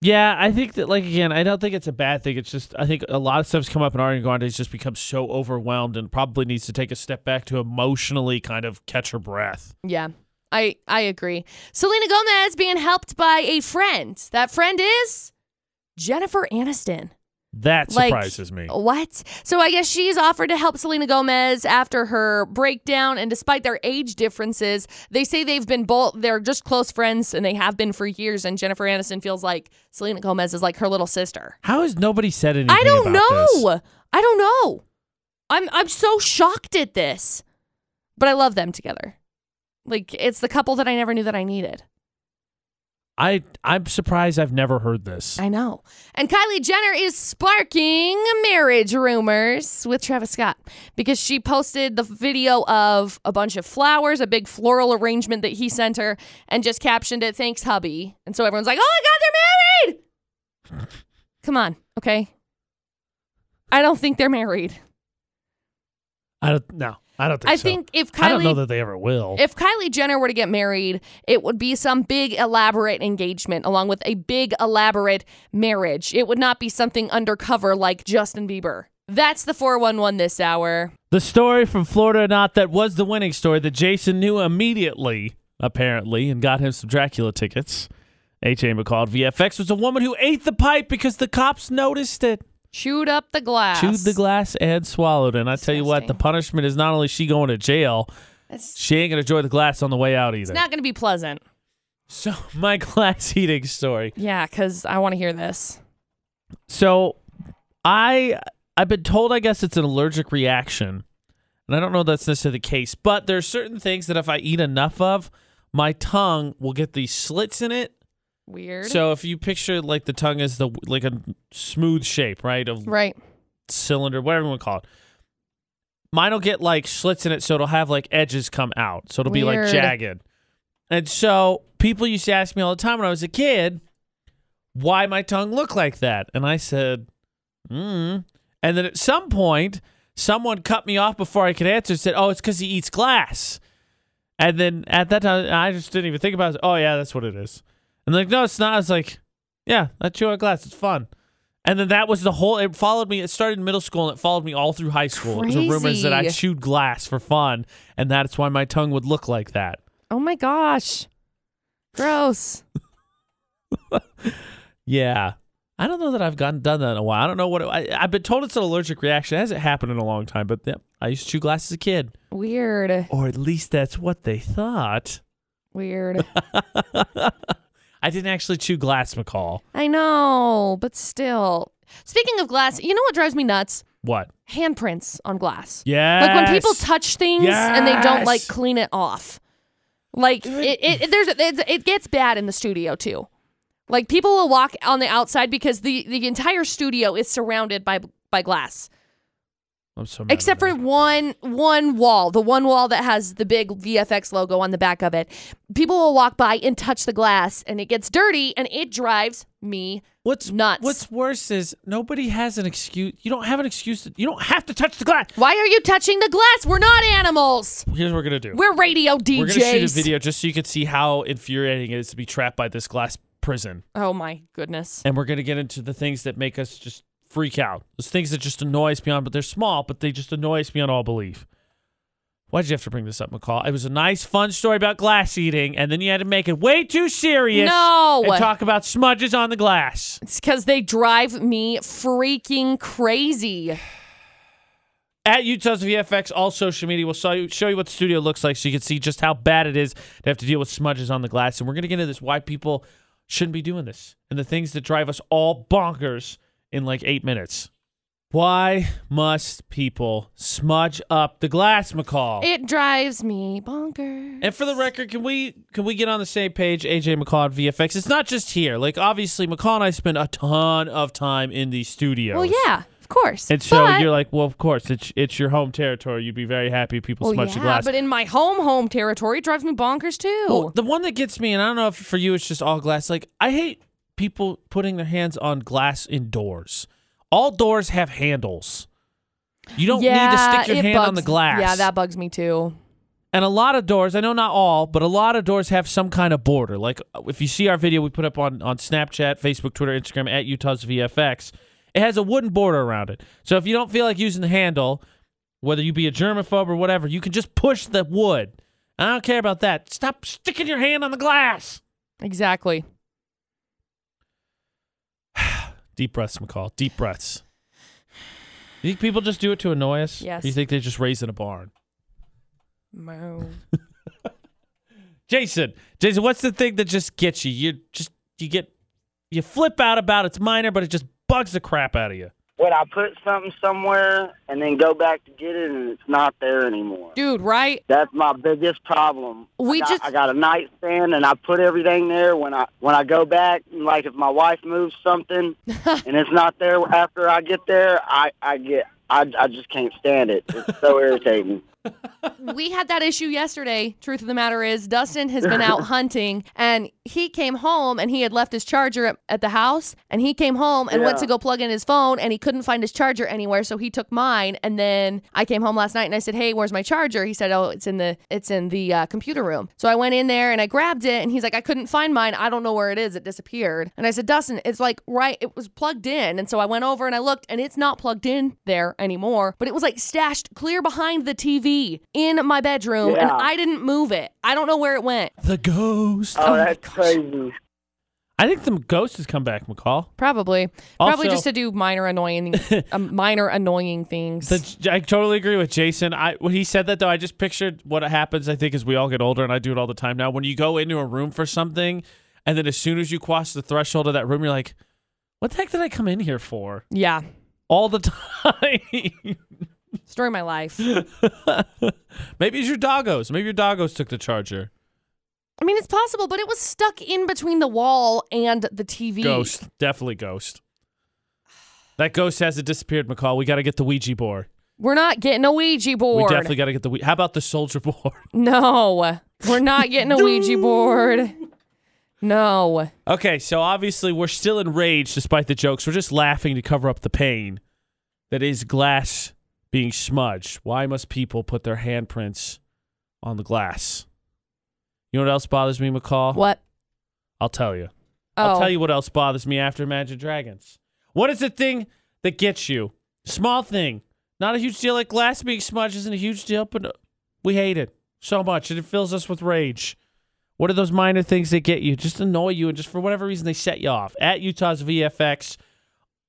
S1: Yeah, I think that like again, I don't think it's a bad thing. It's just I think a lot of stuff's come up and Ariana Grande's just become so overwhelmed and probably needs to take a step back to emotionally kind of catch her breath.
S2: Yeah, I I agree. Selena Gomez being helped by a friend. That friend is Jennifer Aniston.
S1: That
S2: Like,
S1: surprises me.
S2: What? So I guess she's offered to help Selena Gomez after her breakdown, and despite their age differences, they say they've been both they're just close friends and they have been for years. And Jennifer Aniston feels like Selena Gomez is like her little sister.
S1: How has nobody said anything?
S2: I don't know.
S1: this?
S2: I don't know. I'm I'm so shocked at this, but I love them together. Like it's the couple that I never knew that I needed.
S1: I I'm surprised I've never heard this.
S2: I know. And Kylie Jenner is sparking marriage rumors with Travis Scott because she posted the video of a bunch of flowers, a big floral arrangement that he sent her, and just captioned it, Thanks, hubby. And so everyone's like, Oh my God, they're married. Come on, okay? I don't think they're married.
S1: I don't. No, I don't think
S2: I
S1: so.
S2: think if
S1: I don't know
S2: Kylie
S1: that they ever will.
S2: if Kylie Jenner were to get married, it would be some big elaborate engagement along with a big elaborate marriage. It would not be something undercover like Justin Bieber. That's the 411 this hour.
S1: The story from Florida not that was the winning story that Jason knew immediately, apparently, and got him some Dracula tickets. H.A. McCall at VFX was a woman who ate the pipe because the cops noticed it.
S2: Chewed up the glass.
S1: Chewed the glass and swallowed it. And I tell you what, the punishment is not only she going to jail,
S2: It's
S1: she ain't going to enjoy the glass on the way out either.
S2: not going to be pleasant.
S1: so, my glass eating story.
S2: Yeah, because I want to hear this.
S1: So, I I've been told I guess it's an allergic reaction, and I don't know if that's necessarily the case. But there's certain things that if I eat enough of, my tongue will get these slits in it.
S2: Weird.
S1: So if you picture like the tongue as the like a smooth shape, right, of
S2: right.
S1: cylinder, whatever you want to call it. Mine will get like slits in it, so it'll have like edges come out, so it'll be like jagged. And so people used to ask me all the time when I was a kid, why my tongue looked like that, and I said, mm. And then at some point, someone cut me off before I could answer. And said, "Oh, it's because he eats glass." And then at that time, I just didn't even think about it. Oh yeah, that's what it is. And like, no, it's not. I was like, yeah, I chew on glass. It's fun. And then that was the whole. It followed me. It started in middle school and it followed me all through high school. It was rumors that I chewed glass for fun, and that's why my tongue would look like that.
S2: Oh my gosh. Gross.
S1: Yeah, I don't know that I've gotten done that in a while. I don't know what it, I, I've been told. It's an allergic reaction. It hasn't happened in a long time, but yeah, I used to chew glass as a kid,
S2: Weird.
S1: or at least that's what they thought.
S2: Weird.
S1: I didn't actually chew glass, McCall.
S2: I know, but still. Speaking of glass, you know what drives me nuts?
S1: What?
S2: Handprints on glass.
S1: Yeah.
S2: Like when people touch things and they don't like clean it off. Like it, it, it there's it, it gets bad in the studio too. Like people will walk on the outside because the the entire studio is surrounded by by glass.
S1: I'm so mad
S2: except for
S1: about
S2: one one wall, the one wall that has the big VFX logo on the back of it. People will walk by and touch the glass, and it gets dirty, and it drives me.
S1: What's
S2: nuts.
S1: What's worse is nobody has an excuse. You don't have an excuse. To, you don't have to touch the glass.
S2: Why are you touching the glass? We're not animals.
S1: Here's what we're gonna do.
S2: We're radio DJs.
S1: We're gonna shoot a video just so you can see how infuriating it is to be trapped by this glass prison,
S2: Oh my goodness.
S1: and we're gonna get into the things that make us just freak out. Those things that just annoy us beyond, but they're small, but they just annoy us beyond all belief. Why'd you have to bring this up, McCall? It was a nice, fun story about glass eating, and then you had to make it way too serious.
S2: No.
S1: And talk about smudges on the glass.
S2: It's because they drive me freaking crazy.
S1: At Utah's VFX, all social media will show you, show you what the studio looks like so you can see just how bad it is to have to deal with smudges on the glass. And we're going to get into this why people shouldn't be doing this and the things that drive us all bonkers in like eight minutes. Why must people smudge up the glass, McCall?
S2: It drives me bonkers.
S1: and for the record, can we can we get on the same page, AJ McCall at VFX? It's not just here. Like obviously, McCall and I spend a ton of time in the studio.
S2: well, yeah, of course.
S1: And so
S2: But-
S1: you're like, well, of course, it's it's your home territory. You'd be very happy if people
S2: well,
S1: smudge
S2: yeah,
S1: the glass.
S2: but in my home home territory, it drives me bonkers too.
S1: Well, the one that gets me, and I don't know if for you it's just all glass. Like I hate people putting their hands on glass indoors. All doors have handles. You don't
S2: yeah,
S1: need to stick your hand on the glass.
S2: Yeah, that bugs me too.
S1: And a lot of doors, I know not all, but a lot of doors have some kind of border. Like uh, if you see our video we put up on, on Snapchat, Facebook, Twitter, Instagram at Utah's VFX, it has a wooden border around it. So if you don't feel like using the handle, whether you be a germaphobe or whatever, you can just push the wood. I don't care about that. Stop sticking your hand on the glass.
S2: Exactly.
S1: Deep breaths, McCall. Deep breaths. You think people just do it to annoy us?
S2: Yes.
S1: Or you think they just raise in a barn?
S2: Moo.
S1: Jason, Jason, what's the thing that just gets you? You just you get you flip out about it's minor, but it just bugs the crap out of you.
S3: When I put something somewhere and then go back to get it and it's not there anymore.
S2: Dude, right?
S3: That's my biggest problem.
S2: We
S3: I got,
S2: just-
S3: I got a nightstand and I put everything there. When I when I go back, like if my wife moves something and it's not there after I get there, I I get I I just can't stand it. It's so irritating.
S2: we had that issue yesterday. Truth of the matter is, Dustin has been out hunting and he came home and he had left his charger at, at the house. And he came home and went to go plug in his phone and he couldn't find his charger anywhere. So he took mine. And then I came home last night and I said, Hey, where's my charger? He said, Oh, it's in the it's in the uh, computer room. So I went in there and I grabbed it and he's like, I couldn't find mine. I don't know where it is. It disappeared. And I said, Dustin, it's like right, it was plugged in. And so I went over and I looked and it's not plugged in there anymore, but it was like stashed clear behind the TV in my bedroom and I didn't move it. I don't know where it went.
S1: The ghost.
S3: Oh, that's crazy.
S1: I think the ghost has come back, McCall.
S2: Probably. Probably
S1: Also-
S2: just to do minor annoying um, minor annoying things.
S1: The, I totally agree with Jason. I when he said that though, I just pictured what happens. I think as we all get older, and I do it all the time now. When you go into a room for something, and then as soon as you cross the threshold of that room, you're like, "What the heck did I come in here for?"
S2: yeah.
S1: All the time.
S2: Story of my life.
S1: Maybe it's your doggos. Maybe your doggos took the charger.
S2: I mean, it's possible, but it was stuck in between the wall and the TV.
S1: Ghost, definitely ghost. That ghost hasn't disappeared, McCall. We got to get the Ouija board.
S2: We're not getting a Ouija board.
S1: We definitely got to get the. Ouija- How about the soldier board?
S2: No, we're not getting a Ouija board. No.
S1: Okay, so obviously we're still enraged despite the jokes. We're just laughing to cover up the pain that is glass being smudged. Why must people put their handprints on the glass? You know what else bothers me, McCall?
S2: What?
S1: I'll tell you.
S2: Oh.
S1: I'll tell you what else bothers me after Imagine Dragons. What is the thing that gets you? Small thing. Not a huge deal. Like glass being smudged isn't a huge deal, but uh, we hate it so much and it fills us with rage. What are those minor things that get you? Just annoy you and just for whatever reason they set you off. At Utah's VFX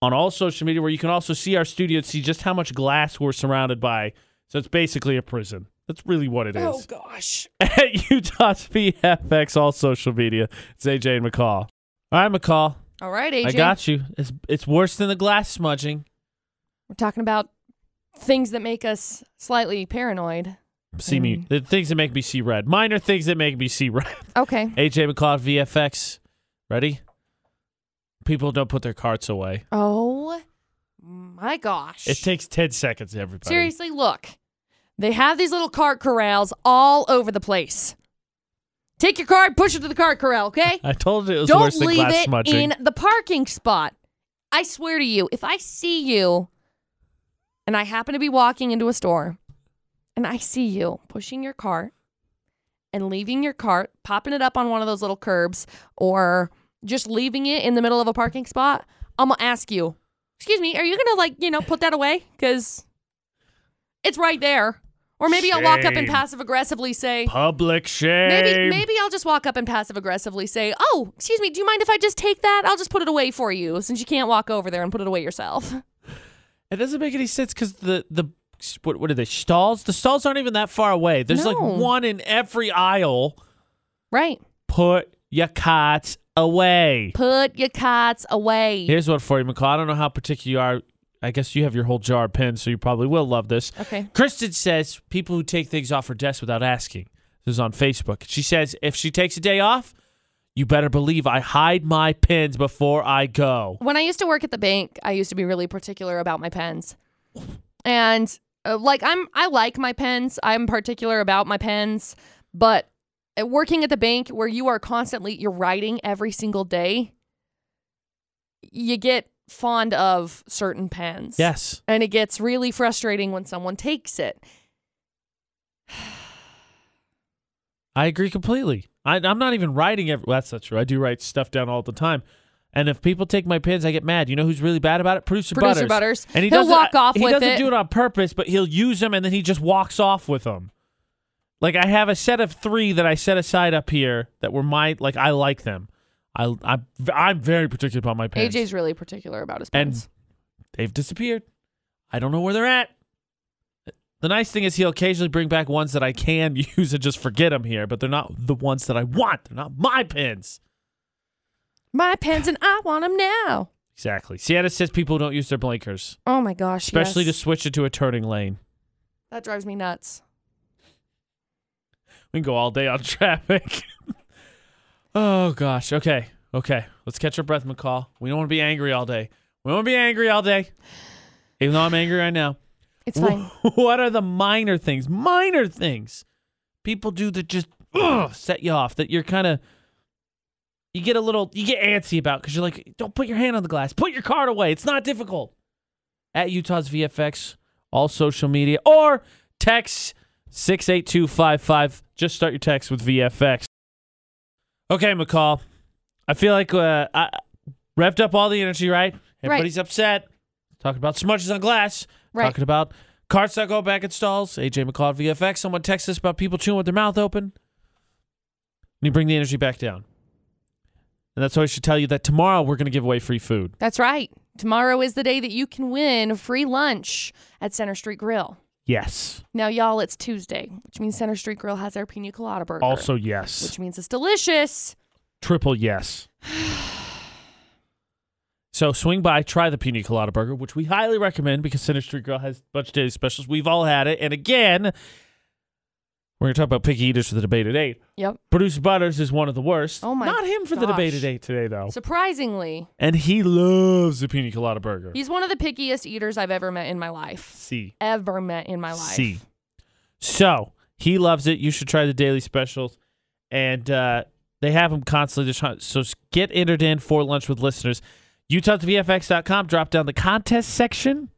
S1: on all social media, where you can also see our studio and see just how much glass we're surrounded by. So it's basically a prison. That's really what it is.
S2: Oh gosh.
S1: At Utah's VFX, all social media. It's AJ and McCall. All right, McCall.
S2: All right, AJ.
S1: I got you. It's it's worse than the glass smudging.
S2: We're talking about things that make us slightly paranoid.
S1: See me.
S2: Mm.
S1: The things that make me see red. Minor things that make me see red.
S2: Okay.
S1: AJ McCall VFX. Ready? People don't put their carts away.
S2: Oh my gosh.
S1: It takes 10 seconds, everybody.
S2: Seriously, look. They have these little cart corrals all over the place. Take your cart, push it to the cart corral, okay?
S1: I told you it was
S2: Don't
S1: worse than
S2: leave
S1: glass
S2: it
S1: smudging.
S2: in the parking spot. I swear to you, if I see you and I happen to be walking into a store and I see you pushing your cart and leaving your cart, popping it up on one of those little curbs, or just leaving it in the middle of a parking spot, I'm gonna ask you, excuse me, are you gonna like, you know, put that away? Because it's right there. Or maybe I'll walk up and
S1: Shame.
S2: passive aggressively say,
S1: Public shame.
S2: Maybe maybe I'll just walk up and passive aggressively say, "Oh, excuse me, do you mind if I just take that? I'll just put it away for you since you can't walk over there and put it away yourself."
S1: It doesn't make any sense because the the what, what are they stalls? The stalls aren't even that far away. There's like
S2: No.
S1: one in every aisle.
S2: Right.
S1: Put your carts away.
S2: Put your cots away.
S1: Here's one for you, McCall. I don't know how particular you are. I guess you have your whole jar of pins, so you probably will love this.
S2: Okay.
S1: Kristen says people who take things off her desk without asking. This is on Facebook. She says if she takes a day off, you better believe I hide my pins before I go.
S2: When I used to work at the bank, I used to be really particular about my pens. And uh, like I'm I like my pens. I'm particular about my pens, but working at the bank where you are constantly you're writing every single day, you get fond of certain pens.
S1: Yes.
S2: And it gets really frustrating when someone takes it.
S1: I agree completely. I, I'm not even writing every. Well, that's not true. I do write stuff down all the time. And if people take my pins, I get mad. You know who's really bad about it? Producer,
S2: Producer
S1: Butterz.
S2: Butterz.
S1: And he
S2: He'll
S1: doesn't,
S2: walk off
S1: he
S2: with
S1: doesn't
S2: it.
S1: do it on purpose, but he'll use them and then he just walks off with them. Like I have a set of three that I set aside up here that were my like I like them. I I'm, I'm very particular about my pens.
S2: AJ's really particular about his
S1: And-
S2: pens.
S1: They've disappeared. I don't know where they're at. The nice thing is he'll occasionally bring back ones that I can use and just forget them here, but they're not the ones that I want. They're not my pins.
S2: my pens and I want them now.
S1: Exactly. Sienna says people don't use their blinkers,
S2: Oh my gosh.
S1: especially
S2: yes.
S1: to switch into a turning lane.
S2: That drives me nuts.
S1: We can go all day on traffic. Oh gosh. Okay. Okay. Let's catch our breath, McCall. We don't want to be angry all day. We don't want to be angry all day. Even though I'm angry right now.
S2: It's fine.
S1: what are the minor things? Minor things people do that just ugh, set you off. That you're kind of you get a little you get antsy about because you're like, don't put your hand on the glass. Put your card away. It's not difficult. At Utah's VFX, all social media, or text six eight two five five. Just start your text with VFX. Okay, McCall. I feel like uh, I revved up all the energy, right? Everybody's upset. Talking about smudges on glass.
S2: Right.
S1: Talking about carts that go back in stalls. AJ McCall at VFX. Someone texted us about people chewing with their mouth open. And you bring the energy back down. And that's why I should tell you that tomorrow we're going to give away free food.
S2: That's right. Tomorrow is the day that you can win free lunch at Center Street Grill.
S1: Yes.
S2: Now, y'all, it's Tuesday, which means Center Street Grill has their pina colada burger.
S1: Also, yes.
S2: which means it's delicious.
S1: Triple yes. So swing by, try the pina colada burger, which we highly recommend because Center Street Grill has a bunch of daily specials. We've all had it, and again, we're gonna talk about picky eaters for the debate at eight.
S2: Yep.
S1: Producer Butterz is one of the worst.
S2: Oh my
S1: Not him for the
S2: gosh.
S1: debate at eight today though,
S2: Surprisingly,
S1: and he loves the pina colada burger.
S2: he's one of the pickiest eaters I've ever met in my life.
S1: See,
S2: Ever met in my life.
S1: See, So he loves it. You should try the daily specials, and uh, they have them constantly. So get entered in for lunch with listeners. UtahsVFX.com. Drop down the contest section,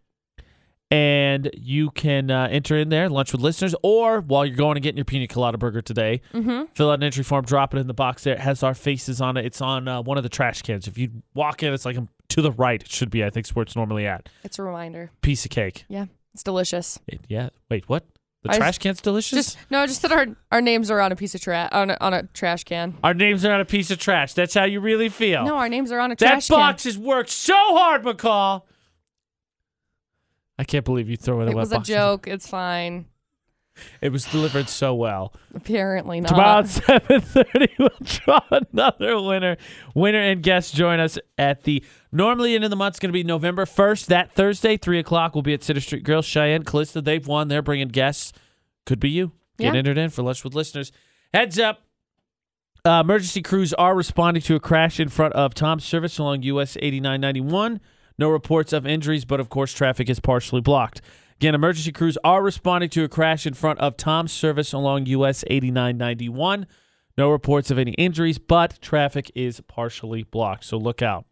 S1: and you can uh, enter in there lunch with listeners. Or while you're going and getting your pina colada burger today,
S2: Mm-hmm.
S1: fill out an entry form, drop it in the box there. It has our faces on it. It's on uh, one of the trash cans. If you walk in, it's like um, to the right. It should be. I think, where it's normally at.
S2: It's a reminder.
S1: Piece of cake.
S2: Yeah, it's delicious.
S1: It- yeah. Wait, what? The
S2: I
S1: trash can's delicious.
S2: Just no, just that our our names are on a piece of trash on a, on a trash can.
S1: Our names are on a piece of trash. That's how you really feel.
S2: No, our names are on a
S1: that
S2: trash
S1: box has worked so hard, McCall. I can't believe you throw it
S2: can. It was a joke. It's fine.
S1: It was delivered so well.
S2: Apparently not.
S1: Tomorrow at seven thirty, we'll draw another winner. Winner and guest join us at the normally end of the month's going to be November first. That Thursday, three o'clock, we'll be at Center Street Grill. Cheyenne, Callista, they've won. They're bringing guests. Could be you. Get
S2: Yeah.
S1: entered in for lunch with listeners. Heads up. Uh, emergency crews are responding to a crash in front of Tom's Service along US 8991. No reports of injuries, but of course, traffic is partially blocked. Again, emergency crews are responding to a crash in front of Tom's Service along US 8991. No reports of any injuries, but traffic is partially blocked. So look out.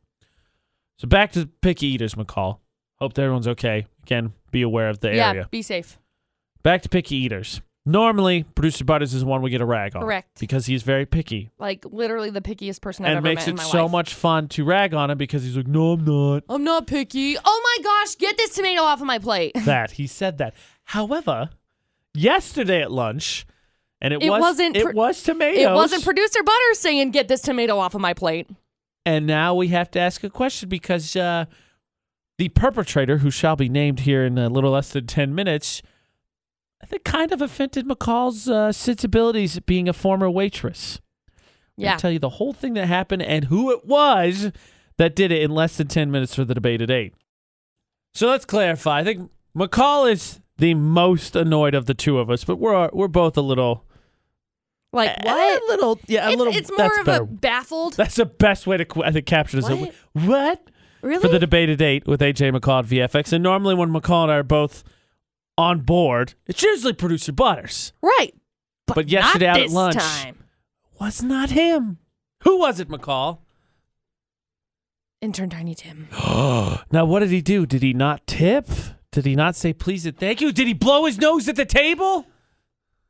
S1: So back to picky eaters, McCall. Hope that everyone's okay. Again, be aware of the
S2: yeah,
S1: area.
S2: Yeah, be safe.
S1: Back to picky eaters. Normally, producer Butterz is the one we get a rag on.
S2: Correct.
S1: Because he's very picky.
S2: Like literally the pickiest person I've
S1: and
S2: ever
S1: makes
S2: met in
S1: it
S2: my
S1: so
S2: life.
S1: much fun to rag on him because he's like, no, I'm not.
S2: I'm not picky. Oh my gosh, get this tomato off of my plate.
S1: that he said that. However, yesterday at lunch, and it,
S2: It
S1: was
S2: wasn't
S1: it was tomatoes.
S2: It wasn't producer Butter saying get this tomato off of my plate.
S1: and now we have to ask a question because uh, the perpetrator, who shall be named here in a little less than ten minutes, I think kind of offended McCall's uh, sensibilities being a former waitress.
S2: Yeah.
S1: gonna tell you the whole thing that happened and who it was that did it in less than 10 minutes for the debate at 8. So let's clarify. I think McCall is the most annoyed of the two of us, but we're we're both a little
S2: Like
S1: a
S2: what?
S1: little yeah, a
S2: it's,
S1: little
S2: it's more of
S1: better.
S2: a baffled.
S1: That's the best way to I think capture this.
S2: What?
S1: What?
S2: really?
S1: For the debate at 8 with AJ McCall at VFX. And normally when McCall and I are both on board, it's usually producer Butterz.
S2: right. But,
S1: But yesterday
S2: not
S1: out at
S2: this
S1: lunch-
S2: time.
S1: Was not him. Who was it, McCall?
S2: Intern Tiny Tim.
S1: now, what did he do? Did he not tip? Did he not say please and thank you? Did he blow his nose at the table?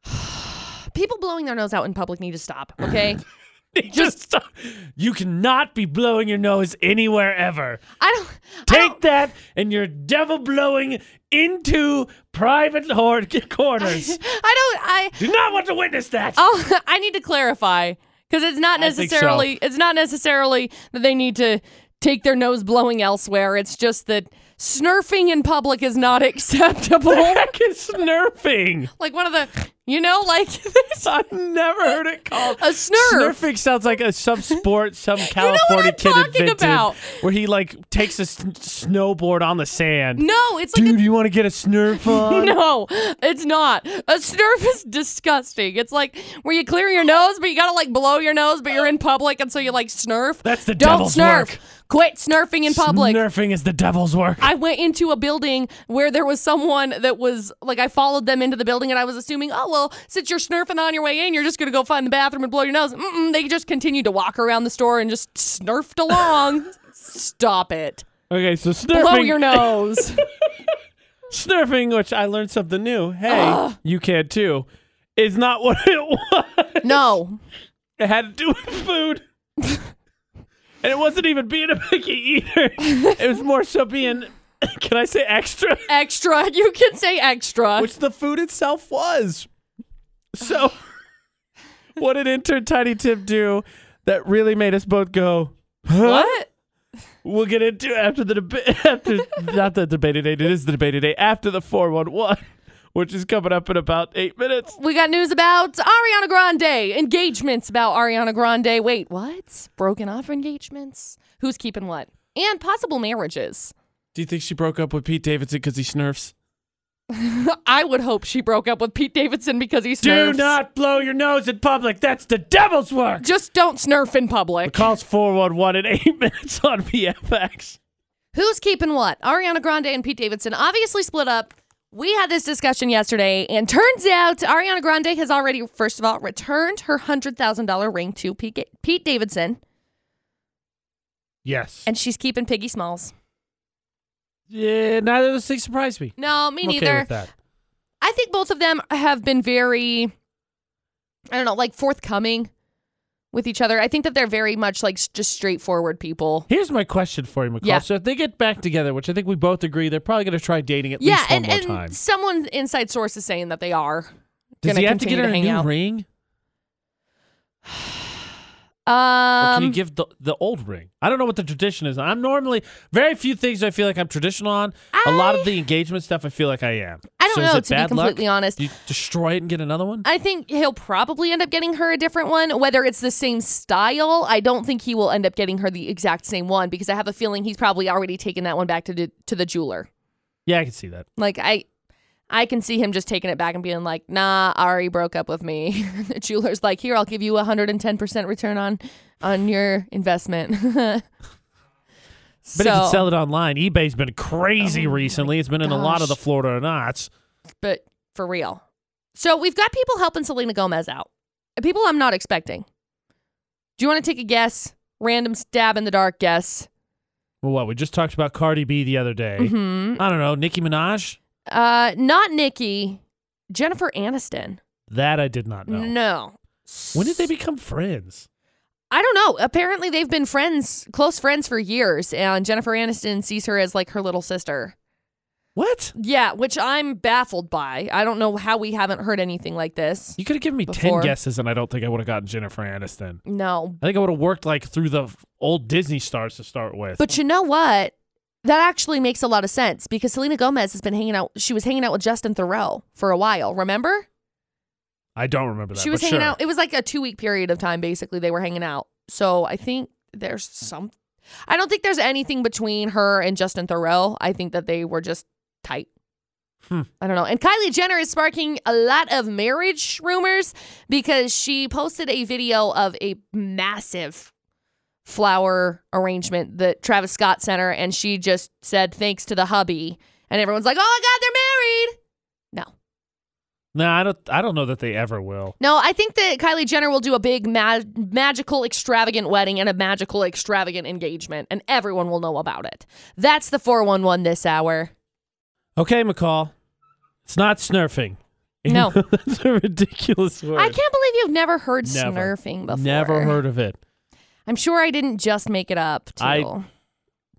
S2: People blowing their nose out in public need to stop. Okay.
S1: He just you cannot be blowing your nose anywhere ever.
S2: I don't. I
S1: Take
S2: don't,
S1: that and you're devil blowing into private hor- corners.
S2: I don't. I.
S1: Do not want to witness that.
S2: I'll, oh, I need to clarify because it's not
S1: I think so.
S2: necessarily. It's not necessarily that they need to take their nose blowing elsewhere. It's just that snurfing in public is not acceptable.
S1: Heck is snurfing.
S2: like one of the You know, like
S1: I've never heard it called.
S2: a snurf.
S1: Snurfing sounds like a some sport some
S2: know what
S1: California
S2: I'm
S1: kid
S2: talking
S1: invented,
S2: about.
S1: where he like takes a s- snowboard on the sand.
S2: No, it's like
S1: Dude, you want to get a Snurf on?
S2: No, it's not. A snurf is disgusting. It's like where you clear your nose, but you gotta like blow your nose, but you're in public, and so you like snurf.
S1: That's the
S2: Don't
S1: devil's
S2: snurf.
S1: work.
S2: Quit snurfing in public.
S1: Snurfing is the devil's work.
S2: I went into a building where there was someone that was like, I followed them into the building and I was assuming, oh, well, since you're snurfing on your way in, you're just going to go find the bathroom and blow your nose. Mm-mm, they just continued to walk around the store and just snurfed along. Stop it.
S1: okay, so snurfing.
S2: Blow your nose.
S1: snurfing, which I learned something new. Hey, you can too. Is not what it was.
S2: no.
S1: It had to do with food. And it wasn't even being a picky eater. It was more so being, can I say extra?
S2: Extra. You can say extra.
S1: Which the food itself was. So, what did intern Tiny Tim do that really made us both go, huh?
S2: what?
S1: We'll get into after the debate. After not the debate today. It is the debate today. After the four one one, which is coming up in about eight minutes.
S2: We got news about Ariana Grande, engagements about Ariana Grande. Wait, what? Broken off engagements? Who's keeping what? And possible marriages.
S1: Do you think she broke up with Pete Davidson because he snurfs?
S2: I would hope she broke up with Pete Davidson because he snurfs.
S1: Do not blow your nose in public. That's the devil's work.
S2: Just don't snurf in public.
S1: Calls four one one in eight minutes on VFX.
S2: Who's keeping what? Ariana Grande and Pete Davidson obviously split up. We had this discussion yesterday, and turns out Ariana Grande has already, first of all, returned her $100,000 ring to Pete, Pete Davidson,
S1: Yes.
S2: and she's keeping Piggy Smallz.
S1: yeah, neither of those things surprise me.
S2: No, me
S1: I'm
S2: neither.
S1: Okay.
S2: I think both of them have been very, I don't know, like forthcoming with each other. I think that they're very much like just straightforward people.
S1: Here's my question for you, McCall.
S2: Yeah.
S1: So if they get back together, which I think we both agree, they're probably going to try dating at
S2: yeah,
S1: least one
S2: and,
S1: more
S2: and
S1: time.
S2: someone inside source is saying that they are.
S1: Does he have to get her
S2: to
S1: a new
S2: out.
S1: ring?
S2: Um,
S1: Or can you give the, the old ring? I don't know what the tradition is. I'm normally very few things I feel like I'm traditional on. A lot of the engagement stuff I feel like I am.
S2: I don't
S1: So
S2: know, to be
S1: bad luck?
S2: completely honest.
S1: Do you destroy it and get another one?
S2: I think he'll probably end up getting her a different one. Whether it's the same style, I don't think he will end up getting her the exact same one because I have a feeling he's probably already taken that one back to the, to the jeweler.
S1: Yeah, I can see that.
S2: Like I, I can see him just taking it back and being like, "Nah, Ari broke up with me." the jeweler's like, "Here, I'll give you a hundred and ten percent return on on your investment."
S1: But
S2: so,
S1: he can sell it online. eBay's been crazy
S2: Oh
S1: recently. It's been in a lot of the. Florida knots.
S2: but for real. So we've got people helping Selena Gomez out. People I'm not expecting. Do you want to take a guess? Random stab in the dark guess.
S1: Well, what? We just talked about Cardi B the other day.
S2: hmm
S1: I don't know. Nicki Minaj?
S2: Uh, not Nicki. Jennifer Aniston.
S1: That I did not know.
S2: No.
S1: When did they become friends?
S2: I don't know. Apparently, they've been friends, close friends for years, and Jennifer Aniston sees her as like her little sister.
S1: What?
S2: Yeah, which I'm baffled by. I don't know how we haven't heard anything like this.
S1: You could have given me
S2: Before.
S1: 10 guesses and I don't think I would have gotten Jennifer Aniston.
S2: No.
S1: I think I would have worked like through the old Disney stars to start with.
S2: But you know what? That actually makes a lot of sense because Selena Gomez has been hanging out. She was hanging out with Justin Theroux for a while. Remember?
S1: I don't remember that.
S2: she was hanging
S1: sure.
S2: out. It was like a two week period of time. Basically, they were hanging out. So I think there's some. I don't think there's anything between her and Justin Theroux. I think that they were just tight.
S1: Hmm.
S2: I don't know. And Kylie Jenner is sparking a lot of marriage rumors because she posted a video of a massive flower arrangement that Travis Scott sent her, and she just said thanks to the hubby, and everyone's like, "Oh my God, they're married!" No,
S1: No, I don't. I don't know that they ever will.
S2: no. I think that Kylie Jenner will do a big ma- magical, extravagant wedding and a magical, extravagant engagement, and everyone will know about it. That's the four one one this hour.
S1: Okay, McCall. It's not snurfing.
S2: No.
S1: That's a ridiculous word.
S2: I can't believe you've never heard
S1: Never.
S2: snurfing before.
S1: Never heard of it.
S2: I'm sure I didn't just make it up. Too.
S1: I-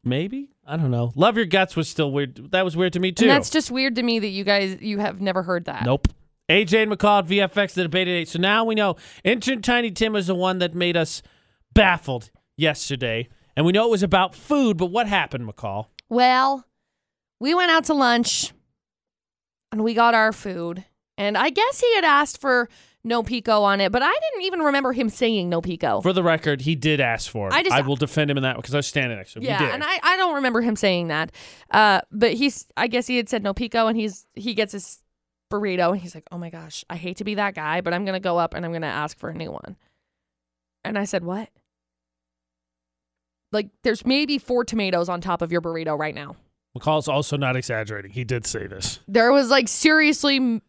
S1: Maybe. I don't know. Love your guts was still weird. That was weird to me too.
S2: and that's just weird to me that you guys you have never heard that.
S1: Nope. AJ and McCall at VFX, the debate at 8. So now we know intern Tiny Tim was the one that made us baffled yesterday. And we know it was about food, but what happened, McCall?
S2: Well, we went out to lunch and we got our food. And I guess he had asked for no pico on it, but I didn't even remember him saying no pico.
S1: For the record, he did ask for it.
S2: I just-
S1: will defend him in that because I was standing next to him.
S2: yeah, and I, I don't remember him saying that. Uh, but he's I guess he had said no pico, and he's he gets his burrito, and he's like, oh my gosh, I hate to be that guy, but I'm gonna go up and I'm gonna ask for a new one. And I said, what? Like, there's maybe four tomatoes on top of your burrito right now.
S1: McCall's also not exaggerating. He did say this.
S2: There was like seriously,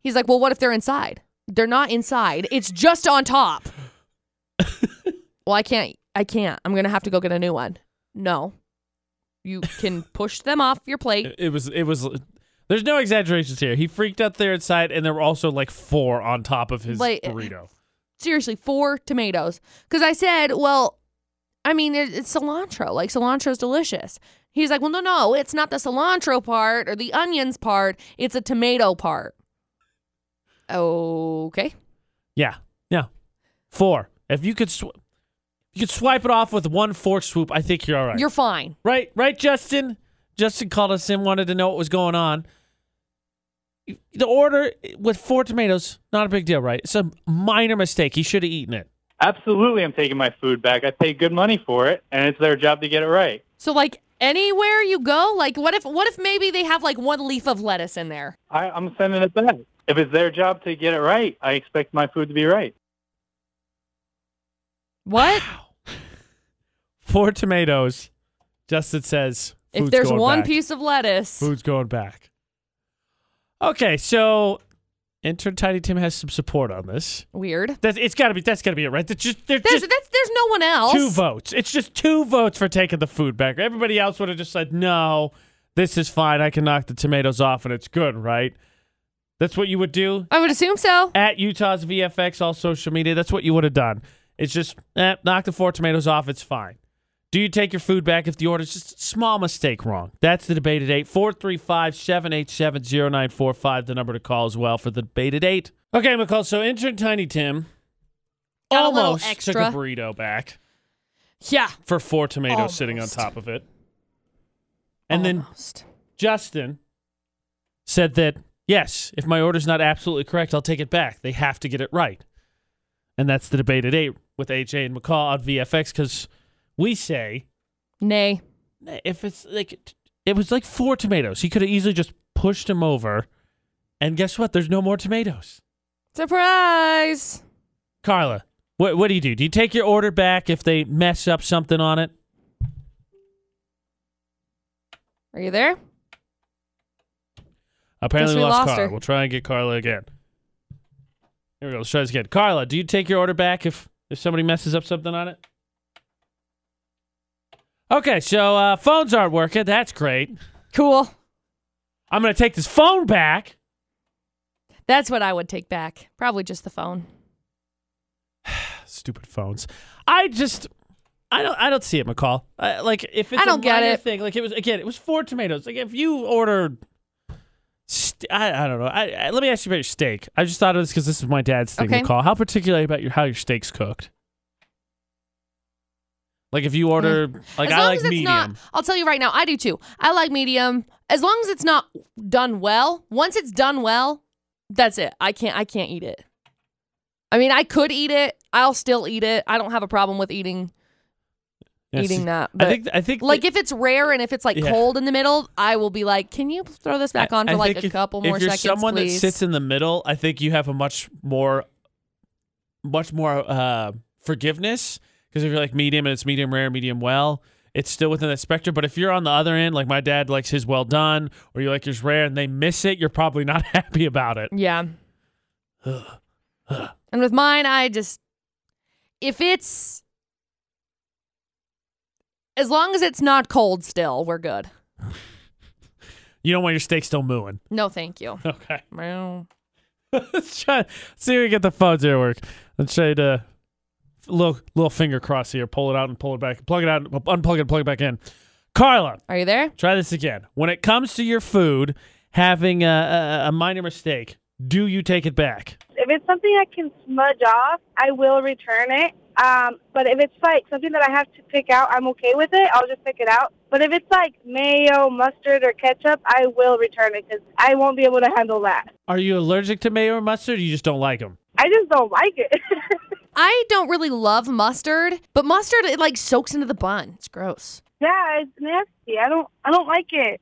S2: he's like, well, what if they're inside? They're not inside. It's just on top. well, I can't. I can't. I'm gonna have to go get a new one. No, you can push them off your plate.
S1: It, was. It was. There's no exaggerations here. He freaked out there inside, and there were also like four on top of his
S2: Like-
S1: burrito.
S2: Seriously, four tomatoes. Because I said, well, I mean, it, it's cilantro. Like cilantro's delicious. He's like, well, no, no, it's not the cilantro part or the onions part. It's a tomato part. Okay.
S1: Yeah. Yeah. Four. If you could, sw- you could swipe it off with one fork swoop. I think you're all right.
S2: You're fine.
S1: right. Right, Justin. Justin called us in, wanted to know what was going on. The order with four tomatoes, not a big deal, right? It's a minor mistake. He should have eaten it.
S4: Absolutely, I'm taking my food back. I paid good money for it, and it's their job to get it right.
S2: So like anywhere you go, like what if what if maybe they have like one leaf of lettuce in there?
S4: I, I'm sending it back. If it's their job to get it right, I expect my food to be right.
S2: What?
S1: Four tomatoes. Justin says.
S2: if there's
S1: going
S2: one
S1: back."
S2: piece of lettuce.
S1: Food's going back. Okay, so intern Tiny Tim has some support on this.
S2: Weird.
S1: That's it's got to be that's got to be it, right? That's just there's
S2: There's
S1: just
S2: that's, there's no one else.
S1: two votes. It's just two votes for taking the food back. Everybody else would have just said no. This is fine. I can knock the tomatoes off and it's good, right? That's what you would do
S2: I would assume so.
S1: at Utah's VFX, all social media. That's what you would have done. It's just eh, knock the four tomatoes off. It's fine. Do you take your food back if the order's just a small mistake wrong? That's the debate at 8. 435 787 0945, the number to call as well for the debate at 8. Okay, McCall. So intern Tiny Tim
S2: Got a little
S1: almost took
S2: extra.
S1: a burrito back
S2: Yeah.
S1: for four tomatoes sitting on
S2: Almost.
S1: top of it. And then
S2: Almost.
S1: Justin said that, yes, if my order's not absolutely correct, I'll take it back. They have to get it right. And that's the debate at 8 with AJ and McCall on VFX because we say
S2: nay.
S1: if it's like, it was like four tomatoes. He could have easily just pushed him over. And guess what? There's no more tomatoes.
S2: Surprise.
S1: Carla, what, what do you do? Do you take your order back if they mess up something on it?
S2: Are you there?
S1: Apparently,
S2: we
S1: lost,
S2: lost
S1: Carla.
S2: her.
S1: We'll try and get Carla again. Here we go. Let's try this again. Carla, do you take your order back if if somebody messes up something on it? Okay, so uh, phones aren't working. That's great.
S2: Cool.
S1: I'm gonna take this phone back.
S2: That's what I would take back. Probably just the phone.
S1: Stupid phones. I just. I don't. I don't see it, McCall. Uh, like if it's
S2: I don't
S1: a
S2: get
S1: minor
S2: it.
S1: thing, like it was again, it was four tomatoes. Like if you ordered, I, I don't know. I, I, let me ask you about your steak. I just thought of this because this is my dad's thing,
S2: Okay.
S1: McCall. How particular about your how your steak's cooked? Like if you order, mm. like
S2: as
S1: I like
S2: as it's
S1: medium.
S2: not, I'll tell you right now, I do too. I like medium. As long as it's not done well. Once it's done well, that's it. I can't. I can't eat it. I mean, I could eat it. I'll still eat it. I don't have a problem with eating Eating that.
S1: I
S2: But
S1: think. I think.
S2: like
S1: that-
S2: if it's rare and if it's like
S1: Yeah.
S2: cold in the middle, I will be like, "Can you throw this back on
S1: I-
S2: for
S1: I
S2: like a
S1: if-
S2: couple more seconds?"
S1: if you're someone
S2: please?"
S1: that sits in the middle, I think you have a much more, much more uh, forgiveness because if you're like medium and it's medium rare, medium well, it's still within that spectrum. But if you're on the other end, like my dad likes his well done, or you like yours rare and they miss it, you're probably not happy about it.
S2: Yeah. and with mine, I just if it's as long as it's not cold still, we're good.
S1: You don't want your steak still mooing.
S2: No, thank you.
S1: Okay.
S2: Meow.
S1: Let's try. See if we get the phones here to work. Let's try to little little finger cross here. Pull it out and pull it back. Plug it out. And unplug it. and Plug it back in. Carla,
S2: Are you there?
S1: Try this again. When it comes to your food having a, a, a minor mistake, do you take it back?
S5: if it's something I can smudge off, I will return it. Um, but if it's like something that I have to pick out, I'm okay with it. I'll just pick it out. But if it's like mayo, mustard, or ketchup, I will return it because I won't be able to handle that.
S1: Are you allergic to mayo or mustard? Or you just don't like them.
S5: I just don't like it.
S2: I don't really love mustard, but mustard it like soaks into the bun. It's gross.
S5: yeah, it's nasty. I don't. I don't like it.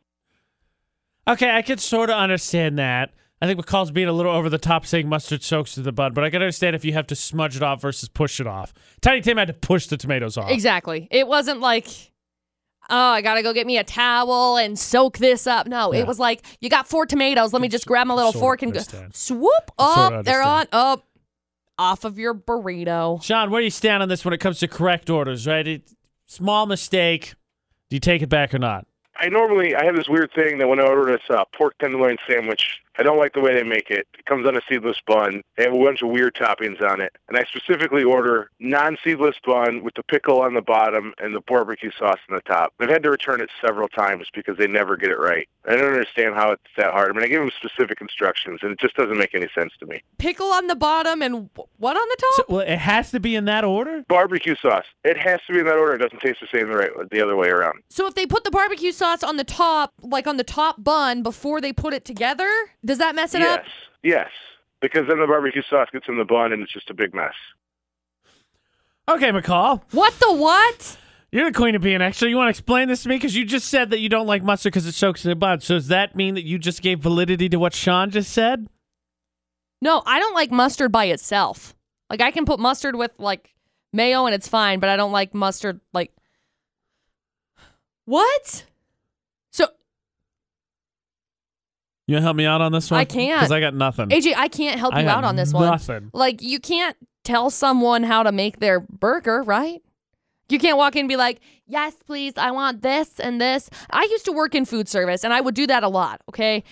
S1: Okay, I could sort of understand that. I think McCall's being a little over the top saying mustard soaks to the bun, but I can understand if you have to smudge it off versus push it off. Tiny Tim had to push the tomatoes off.
S2: Exactly. It wasn't like, oh, I gotta go get me a towel and soak this up. No,
S1: Yeah.
S2: it was like, you got four tomatoes. Let me just grab my little
S1: Sort
S2: fork and go
S1: understand.
S2: swoop
S1: Sorta
S2: up. They're on up off of your burrito.
S1: Sean, where do you stand on this when it comes to correct orders, right? It, small mistake. Do you take it back or not?
S6: I normally I have this weird thing that when I order this uh, pork tenderloin sandwich, I don't like the way they make it. It comes on a seedless bun. They have a bunch of weird toppings on it, and I specifically order non-seedless bun with the pickle on the bottom and the barbecue sauce on the top. I've had to return it several times because they never get it right. I don't understand how it's that hard. I mean, I give them specific instructions, and it just doesn't make any sense to me.
S2: Pickle on the bottom and wh- what on the top?
S1: So, well, it has to be in that order?
S6: Barbecue sauce. It has to be in that order. It doesn't taste the same the right the other way around.
S2: So if they put the barbecue sauce on the top, like on the top bun before they put it together, does that mess it
S6: yes,
S2: up?
S6: yes. Because then the barbecue sauce gets in the bun, and it's just a big mess.
S1: Okay, McCall.
S2: What the what?
S1: You're the queen of being extra. You want to explain this to me? Because you just said that you don't like mustard because it soaks in the bun. So does that mean that you just gave validity to what Sean just said?
S2: No, I don't like mustard by itself. Like I can put mustard with like mayo and it's fine, but I don't like mustard like What? So
S1: You want to help me out on this one?
S2: I can't.
S1: Because I got nothing.
S2: AJ, I can't help
S1: I
S2: you out on this one.
S1: Nothing.
S2: Like you can't tell someone how to make their burger, right? You can't walk in and be like, "Yes, please, I want this and this." I used to work in food service and I would do that a lot, okay?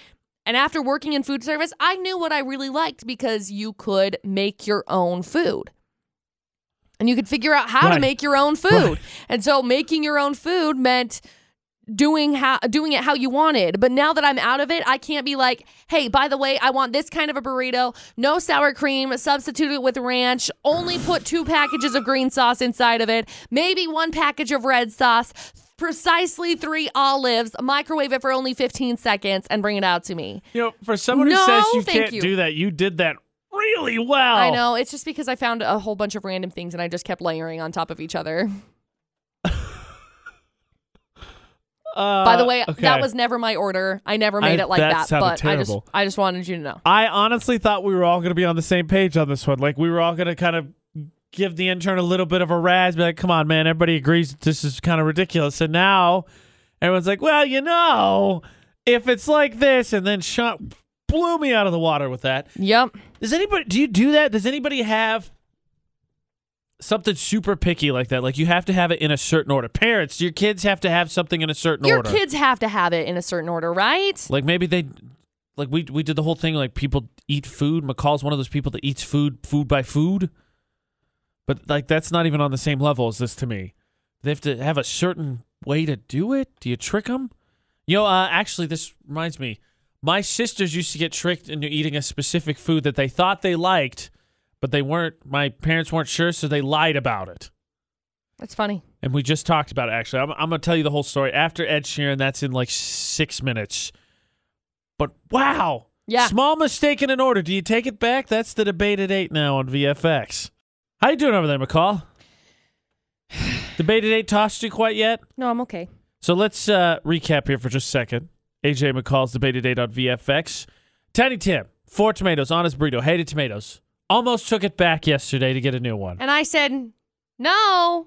S2: And after working in food service, I knew what I really liked because you could make your own food. And you could figure out how
S1: Right.
S2: to make your own food.
S1: Right.
S2: And so making your own food meant doing how doing it how you wanted. But now that I'm out of it, I can't be like, "Hey, by the way, I want this kind of a burrito, no sour cream, substitute it with ranch, only put two packages of green sauce inside of it, maybe one package of red sauce, precisely 3 olives, microwave it for only 15 seconds and bring it out to me."
S1: You know, for someone who
S2: No,
S1: says you can't
S2: you.
S1: do that, you did that really well.
S2: I know, it's just because I found a whole bunch of random things and I just kept layering on top of each other.
S1: Uh,
S2: By the way,
S1: okay.
S2: that was never my order. I never made
S1: I-
S2: it like
S1: that
S2: that, but I just
S1: terrible.
S2: I just wanted you to know.
S1: I honestly thought we were all going to be on the same page on this one. Like we were all going to kind of give the intern a little bit of a razz, be like, "Come on, man! Everybody agrees this is kind of ridiculous." And now everyone's like, "Well, you know, if it's like this," and then shot blew me out of the water with that.
S2: Yep.
S1: Does anybody do you do that? Does anybody have something super picky like that? Like you have to have it in a certain order. Parents, your kids have to have something in a certain order.
S2: Your
S1: order.
S2: kids have to have it in a certain order, right?
S1: Like maybe they like we we did the whole thing like people eat food. McCall's one of those people that eats food food by food. But like that's not even on the same level as this to me. They have to have a certain way to do it. Do you trick them? You know, uh, actually, this reminds me. My sisters used to get tricked into eating a specific food that they thought they liked, but they weren't. My parents weren't sure, so they lied about it.
S2: That's funny.
S1: And we just talked about it, actually. I'm, I'm going to tell you the whole story. After Ed Sheeran, that's in like six minutes. But wow.
S2: Yeah.
S1: Small mistake in an order. Do you take it back? That's the debate at 8 now on VFX. How you doing over there, McCall? debate at 8 tossed you quite yet?
S2: No, I'm okay.
S1: So let's uh, recap here for just a second. AJ McCall's debate at 8 on VFX. Tiny Tim, four tomatoes honest burrito. Hated tomatoes. Almost took it back yesterday to get a new one.
S2: And I said, no,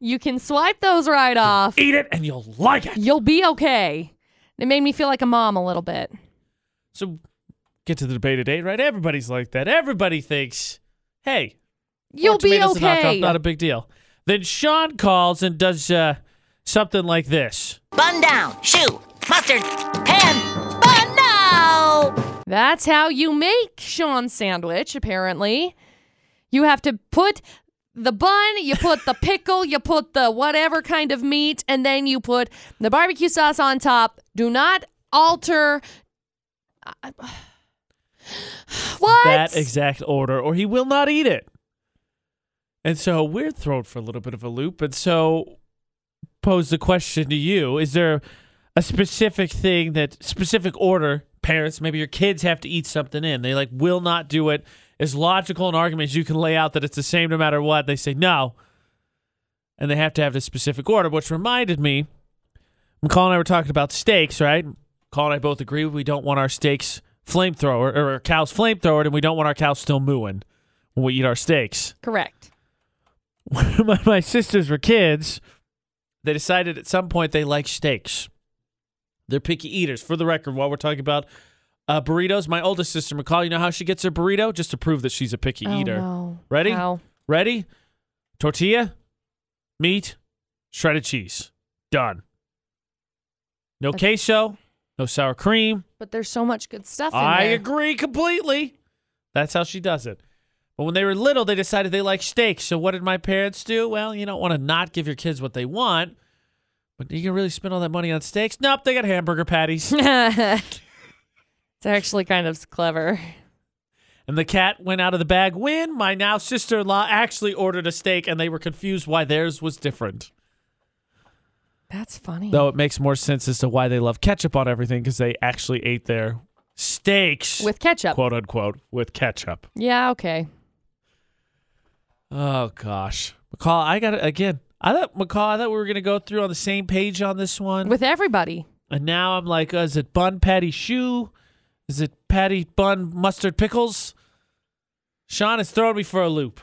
S2: you can swipe those right off.
S1: Eat it and you'll like it.
S2: You'll be okay. It made me feel like a mom a little bit.
S1: So get to the debate at eight, right? Everybody's like that. Everybody thinks, hey,
S2: You'll be
S1: tomatoes a knockoff,
S2: okay.
S1: not a big deal. Then Sean calls and does uh, something like this.
S7: Bun down, shoe, mustard, pan, bun now!
S2: That's how you make Sean sandwich, apparently. You have to put the bun, you put the pickle, you put the whatever kind of meat, and then you put the barbecue sauce on top. Do not alter. What?
S1: That exact order, or he will not eat it. And so we're thrown for a little bit of a loop. And so pose the question to you: Is there a specific thing that specific order parents, maybe your kids have to eat something in? They like will not do it. As logical an argument as you can lay out that it's the same no matter what. They say no, and they have to have the specific order. Which reminded me, McCall and I were talking about steaks, right? McCall and I both agree we don't want our steaks flamethrower or our cows flamethrowered, and we don't want our cows still mooing when we eat our steaks
S2: Correct.
S1: when my, my sisters were kids, they decided at some point they like steaks. They're picky eaters. For the record, while we're talking about uh, burritos, my oldest sister, McCall, you know how she gets her burrito? Just to prove that she's a picky
S2: Oh,
S1: eater.
S2: no.
S1: Ready?
S2: How?
S1: Ready? Tortilla, meat, shredded cheese. Done. No
S2: Okay.
S1: queso, no sour cream.
S2: But there's so much good stuff in
S1: I
S2: there.
S1: agree completely. That's how she does it. But when they were little, they decided they like steak. So what did my parents do? Well, you don't want to not give your kids what they want, but you can really spend all that money on steaks. Nope, they got hamburger patties.
S2: it's actually kind of clever.
S1: and the cat went out of the bag when my now sister-in-law actually ordered a steak, and they were confused why theirs was different.
S2: That's funny.
S1: Though it makes more sense as to why they love ketchup on everything because they actually ate their steaks
S2: With ketchup.
S1: quote unquote with ketchup.
S2: Yeah, okay.
S1: Oh gosh, McCall, I got it again. I thought McCall, I thought we were gonna go through on the same page on this one,
S2: With everybody.
S1: and now I'm like, uh, is it bun patty shoe? Is it patty bun mustard pickles? Sean is throwing me for a loop.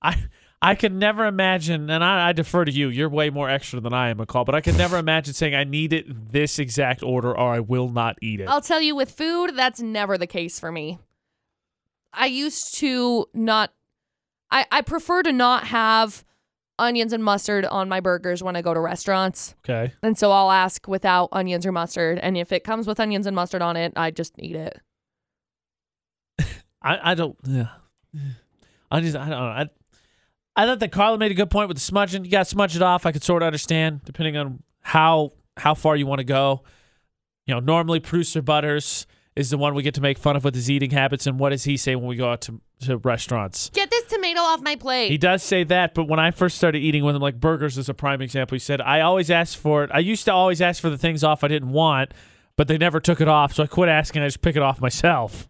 S1: I I can never imagine, and I, I defer to you. You're way more extra than I am, McCall, but I can never imagine saying I need it this exact order or I will not eat it.
S2: I'll tell you, with food, that's never the case for me. I used to not, I, I prefer to not have onions and mustard on my burgers when I go to restaurants.
S1: Okay.
S2: And so I'll ask without onions or mustard. And if it comes with onions and mustard on it, I just eat it.
S1: I, I don't. Yeah. I just I don't know. I I thought that Carla made a good point with the smudging. You got to smudge it off. I could sort of understand depending on how how far you want to go. You know, normally producer Butterz is the one we get to make fun of with his eating habits. And what does he say when we go out to, to restaurants?
S2: Get this tomato off my plate.
S1: He does say that, but when I first started eating with him, like burgers is a prime example. He said, I always asked for it. I used to always ask for the things off I didn't want, but they never took it off. So I quit asking. I just pick it off myself.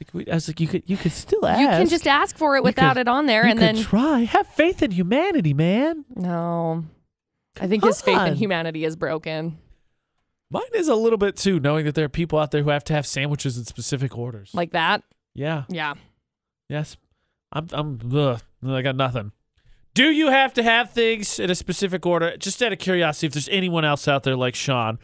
S1: Like, we- I was like, you could, you could still ask.
S2: you can just ask for it without
S1: could-
S2: it on there,
S1: You
S2: and
S1: could
S2: then
S1: try. Have faith in humanity, man.
S2: no. I think his faith in humanity is broken.
S1: Mine is a little bit too, knowing that there are people out there who have to have sandwiches in specific orders.
S2: Like that.
S1: yeah,
S2: Yeah.
S1: yes. I'm, I'm, ugh, I got nothing. Do you have to have things in a specific order? Just out of curiosity, if there's anyone else out there like Sean.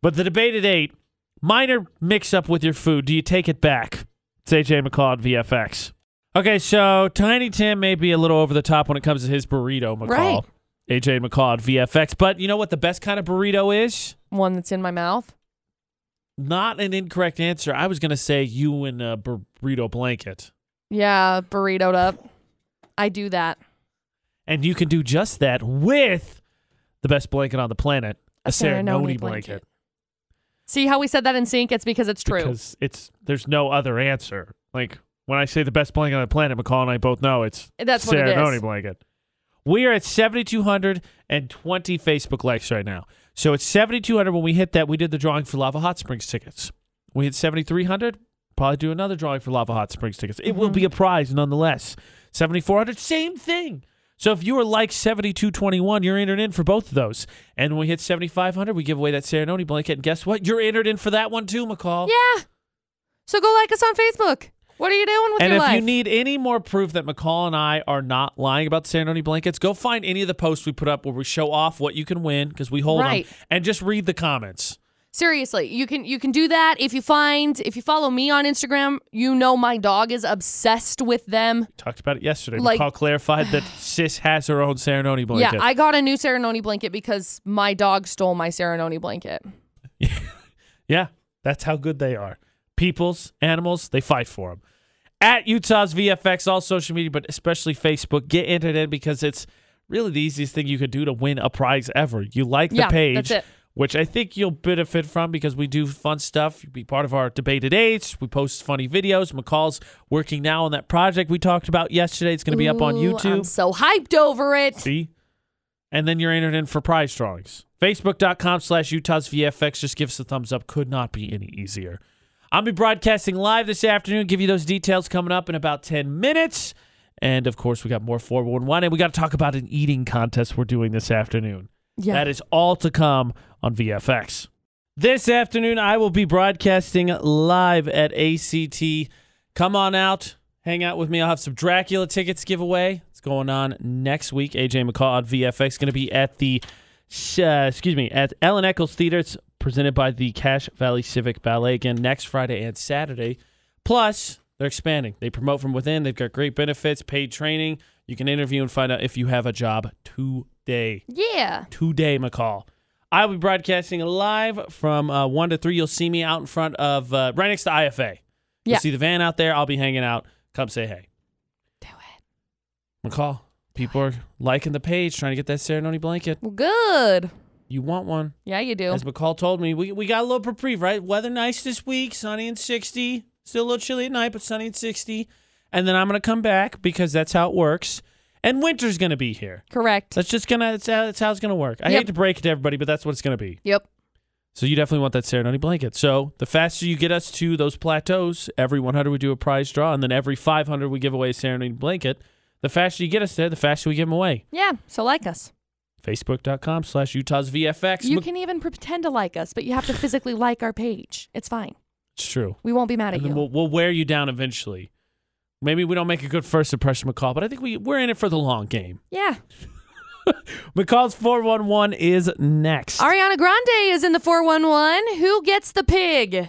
S1: But the debate at eight, minor mix up with your food. Do you take it back? It's AJ McCall at VFX. Okay, so Tiny Tim may be a little over the top when it comes to his burrito, McCall.
S2: Right.
S1: AJ McCall at VFX. But you know what the best kind of burrito is?
S2: One that's in my mouth.
S1: Not an incorrect answer. I was going to say you in a burrito blanket.
S2: Yeah, burritoed up. I do that.
S1: And you can do just that with the best blanket on the planet, a,
S2: A
S1: Serenoni,
S2: Serenoni
S1: blanket.
S2: blanket. See how we said that in sync? It's because it's true.
S1: Because it's there's no other answer. Like when I say the best blanket on the planet, McCall and I both know it's
S2: That's what it
S1: Serenoni blanket. We are at 7,220 Facebook likes right now. So it's 7,200. When we hit that, we did the drawing for Lava Hot Springs tickets. We hit 7,300. Probably do another drawing for Lava Hot Springs tickets. It will
S2: Mm-hmm.
S1: be a prize nonetheless. 7,400, same thing. So if you are like 7221, you're entered in for both of those. And when we hit 7,500, we give away that Serenoni blanket. And guess what? You're entered in for that one too, McCall.
S2: Yeah. So go like us on Facebook. What are you doing with
S1: And
S2: your
S1: if
S2: life?
S1: you need any more proof that McCall and I are not lying about the Serenoni blankets, go find any of the posts we put up where we show off what you can win because we hold
S2: Right.
S1: them, and just read the comments.
S2: Seriously, you can you can do that if you find if you follow me on Instagram, you know my dog is obsessed with them.
S1: Talked about it yesterday.
S2: Like-
S1: McCall clarified that Sis has her own Serenoni blanket.
S2: Yeah, I got a new Serenoni blanket because my dog stole my Serenoni blanket.
S1: Yeah, that's how good they are. People's, animals, they fight for them. At Utah's VFX, all social media, but especially Facebook, get entered in because it's really the easiest thing you could do to win a prize ever. You like the
S2: Yeah,
S1: page, which I think you'll benefit from because we do fun stuff. You be part of our debate at eight. We post funny videos. McCall's working now on that project we talked about yesterday. It's going to be up on YouTube.
S2: I'm so hyped over it.
S1: See? and then you're entered in for prize drawings. Facebook.com slash Utah's VFX. Just give us a thumbs up. Could not be any easier. I'll be broadcasting live this afternoon. Give you those details coming up in about 10 minutes. And of course, we got more 411, and we got to talk about an eating contest we're doing this afternoon.
S2: Yeah.
S1: That is all to come on VFX. This afternoon, I will be broadcasting live at ACT. Come on out, hang out with me. I'll have some Dracula tickets giveaway. It's going on next week. AJ McCall on VFX is going to be at the, uh, excuse me, at Ellen Eccles Theater. It's presented by the Cache Valley Civic Ballet again next Friday and Saturday. Plus, they're expanding. They promote from within. They've got great benefits, paid training. You can interview and find out if you have a job today
S2: yeah.
S1: today, McCall. I will be broadcasting live from uh, 1 to 3. You'll see me out in front of, uh, right next to IFA. You'll
S2: Yeah.
S1: see the van out there. I'll be hanging out. Come say hey.
S2: Do it.
S1: McCall, people are liking the page, trying to get that ceremony blanket.
S2: Well, good.
S1: You want one.
S2: Yeah, you do.
S1: As McCall told me, we, we got a little reprieve, right? Weather nice this week, sunny and 60. Still a little chilly at night, but sunny and 60. And then I'm going to come back because that's how it works. And winter's going to be here.
S2: Correct.
S1: That's just going to, that's how, that's how it's going to work. I
S2: Yep.
S1: hate to break it to everybody, but that's what it's going to be.
S2: Yep.
S1: So you definitely want that ceremony blanket. So the faster you get us to those plateaus, every 100 we do a prize draw, and then every 500 we give away a ceremony blanket. The faster you get us there, the faster we give them away.
S2: Yeah. So like us.
S1: Facebook.com slash Utah's VFX.
S2: You can even pretend to like us, but you have to physically like our page. It's fine.
S1: it's true.
S2: We won't be mad at
S1: And then
S2: you.
S1: we'll, we'll wear you down eventually. Maybe we don't make a good first impression, McCall, but I think we, we're in it for the long game.
S2: yeah.
S1: McCall's 411 is next.
S2: Ariana Grande is in the 411. Who gets the pig?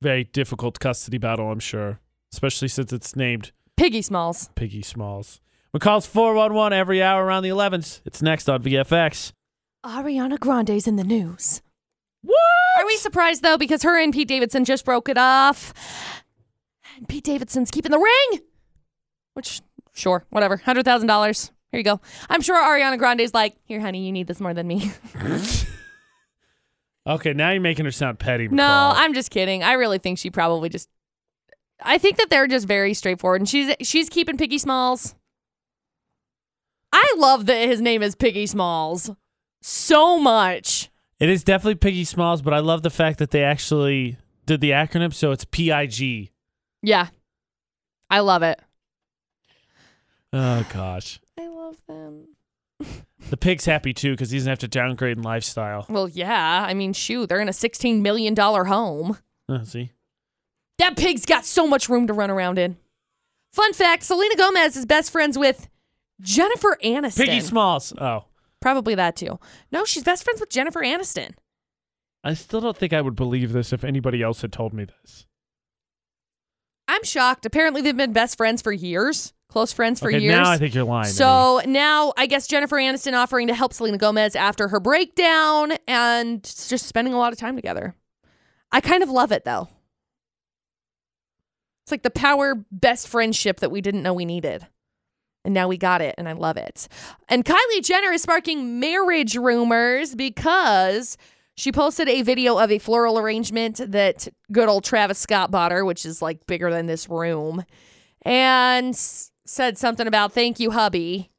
S1: Very difficult custody battle, I'm sure, especially since it's named
S2: Piggy Smallz.
S1: Piggy Smallz. McCall's 411 every hour around the 11th. It's next on VFX.
S2: Ariana Grande's in the news.
S1: What?
S2: Are we surprised though? Because her and Pete Davidson just broke it off. And Pete Davidson's keeping the ring. Which, sure, whatever. $100,000. Here you go. I'm sure Ariana Grande's like, here, honey, you need this more than me.
S1: Okay, now you're making her sound petty.
S2: no, I'm just kidding. I really think she probably just. I think that they're just very straightforward, and she's she's keeping Piggy Smallz. I love that his name is Piggy Smallz so much.
S1: It is definitely Piggy Smallz, but I love the fact that they actually did the acronym, so it's PIG.
S2: Yeah, I love it.
S1: Oh gosh,
S2: I love them.
S1: the pig's happy too because he doesn't have to downgrade in lifestyle.
S2: Well, yeah. I mean, shoot, they're in a $16 million home.
S1: Uh, see,
S2: That pig's got so much room to run around in. Fun fact Selena Gomez is best friends with Jennifer Aniston.
S1: Piggy Smallz. Oh,
S2: Probably that too. No, she's best friends with Jennifer Aniston.
S1: I still don't think I would believe this if anybody else had told me this.
S2: I'm shocked. Apparently, they've been best friends for years, close friends for
S1: okay,
S2: years.
S1: now I think you're lying.
S2: so now I guess Jennifer Aniston offering to help Selena Gomez after her breakdown and just spending a lot of time together. I kind of love it though. It's like the power best friendship that we didn't know we needed. And now we got it, and I love it. And Kylie Jenner is sparking marriage rumors because she posted a video of a floral arrangement that good old Travis Scott bought her, which is like bigger than this room, and said something about thank you, hubby.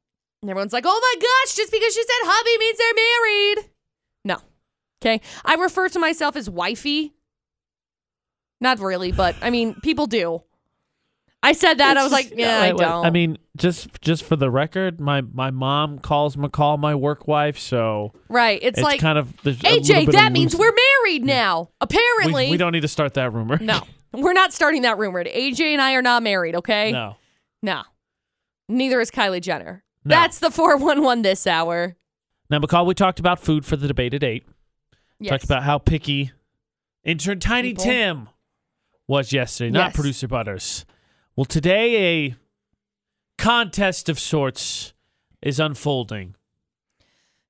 S2: And everyone's like, oh my gosh, just because she said hubby means they're married. No. Okay. I refer to myself as wifey. Not really, but I mean, people do. I said that. I was like, yeah, I
S1: wait,
S2: don't.
S1: I mean, just just for the record, my my mom calls McCall my work wife, so
S2: right. It's,
S1: it's,
S2: like,
S1: kind of
S2: AJ, that
S1: of
S2: means we're married now. Apparently.
S1: we, we don't need to start that rumor.
S2: No, we're not starting that rumor. AJ and I are not married, okay?
S1: no.
S2: No. Neither is Kylie Jenner.
S1: No.
S2: That's the 411 this hour.
S1: Now, McCall, we talked about food for the debate at eight.
S2: Yes.
S1: Talked about how picky intern Tiny
S2: People.
S1: Tim was yesterday, not
S2: Yes.
S1: producer Butterz. Well, today a contest of sorts is unfolding.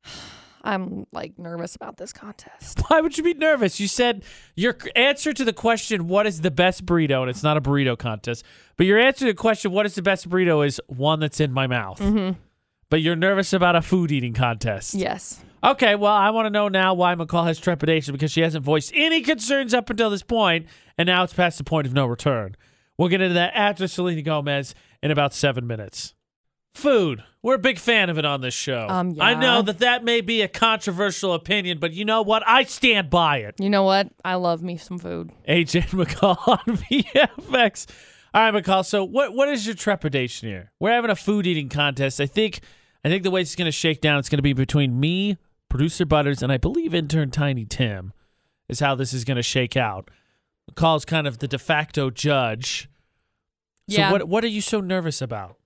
S2: I'm like nervous about this contest.
S1: Why would you be nervous? You said your answer to the question, what is the best burrito? And it's not a burrito contest, but your answer to the question, what is the best burrito, is one that's in my mouth.
S2: Mm-hmm.
S1: But you're nervous about a food eating contest.
S2: Yes.
S1: Okay, well, I want to know now why McCall has trepidation because she hasn't voiced any concerns up until this point, and now it's past the point of no return. We'll get into that after Selena Gomez in about seven minutes. Food. We're a big fan of it on this show.
S2: Um,
S1: I know that that may be a controversial opinion, but you know what? I stand by it.
S2: You know what? I love me some food.
S1: AJ McCall on VFX. All right, McCall. So, what what is your trepidation here? We're having a food eating contest. I think I think the way it's going to shake down, it's going to be between me, producer Butterz, and I believe intern Tiny Tim. Is how this is going to shake out. McCall's kind of the de facto judge. So,
S2: Yeah.
S1: what what are you so nervous about?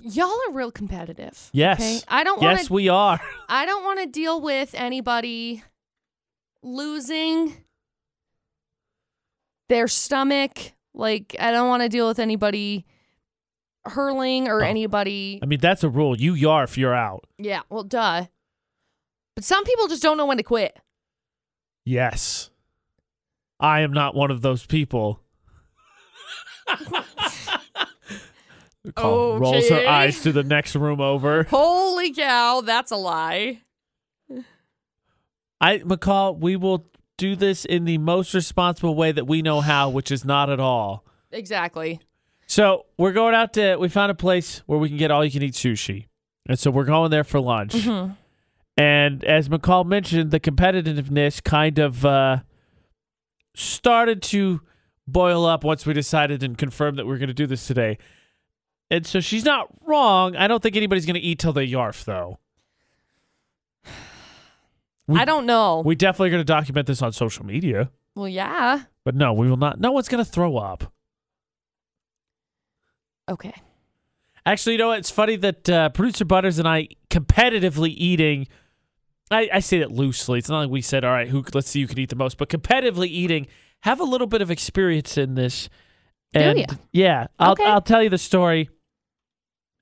S2: Y'all are real competitive.
S1: Yes.
S2: Okay? I don't want
S1: Yes, we are.
S2: I don't want to deal with anybody losing their stomach. Like I don't want to deal with anybody hurling or
S1: Oh.
S2: anybody.
S1: I mean, that's a rule. You yarf, you're out.
S2: Yeah. Well, duh. But some people just don't know when to quit.
S1: Yes. I am not one of those people. McCall rolls her eyes to the next room over.
S2: Holy cow, that's a lie.
S1: I McCall, we will do this in the most responsible way that we know how, which is not at all.
S2: Exactly.
S1: So we're going out to we found a place where we can get all you can eat sushi. And so we're going there for lunch.
S2: Mhm.
S1: And as McCall mentioned, the competitiveness kind of uh, started to boil up once we decided and confirmed that we are going to do this today. And so she's not wrong. I don't think anybody's going to eat till they yarf, though. We-
S2: I don't know.
S1: We definitely are going to document this on social media.
S2: well, yeah.
S1: But no, we will not. No one's going to throw up.
S2: Okay.
S1: Actually, you know what? It's funny that uh, producer Butterz and I competitively eating. I, I say that loosely. It's not like we said, "All right, who? Let's see who can eat the most." But competitively eating, have a little bit of experience in this. And
S2: ya?
S1: yeah, I'll
S2: Okay.
S1: I'll tell you the story.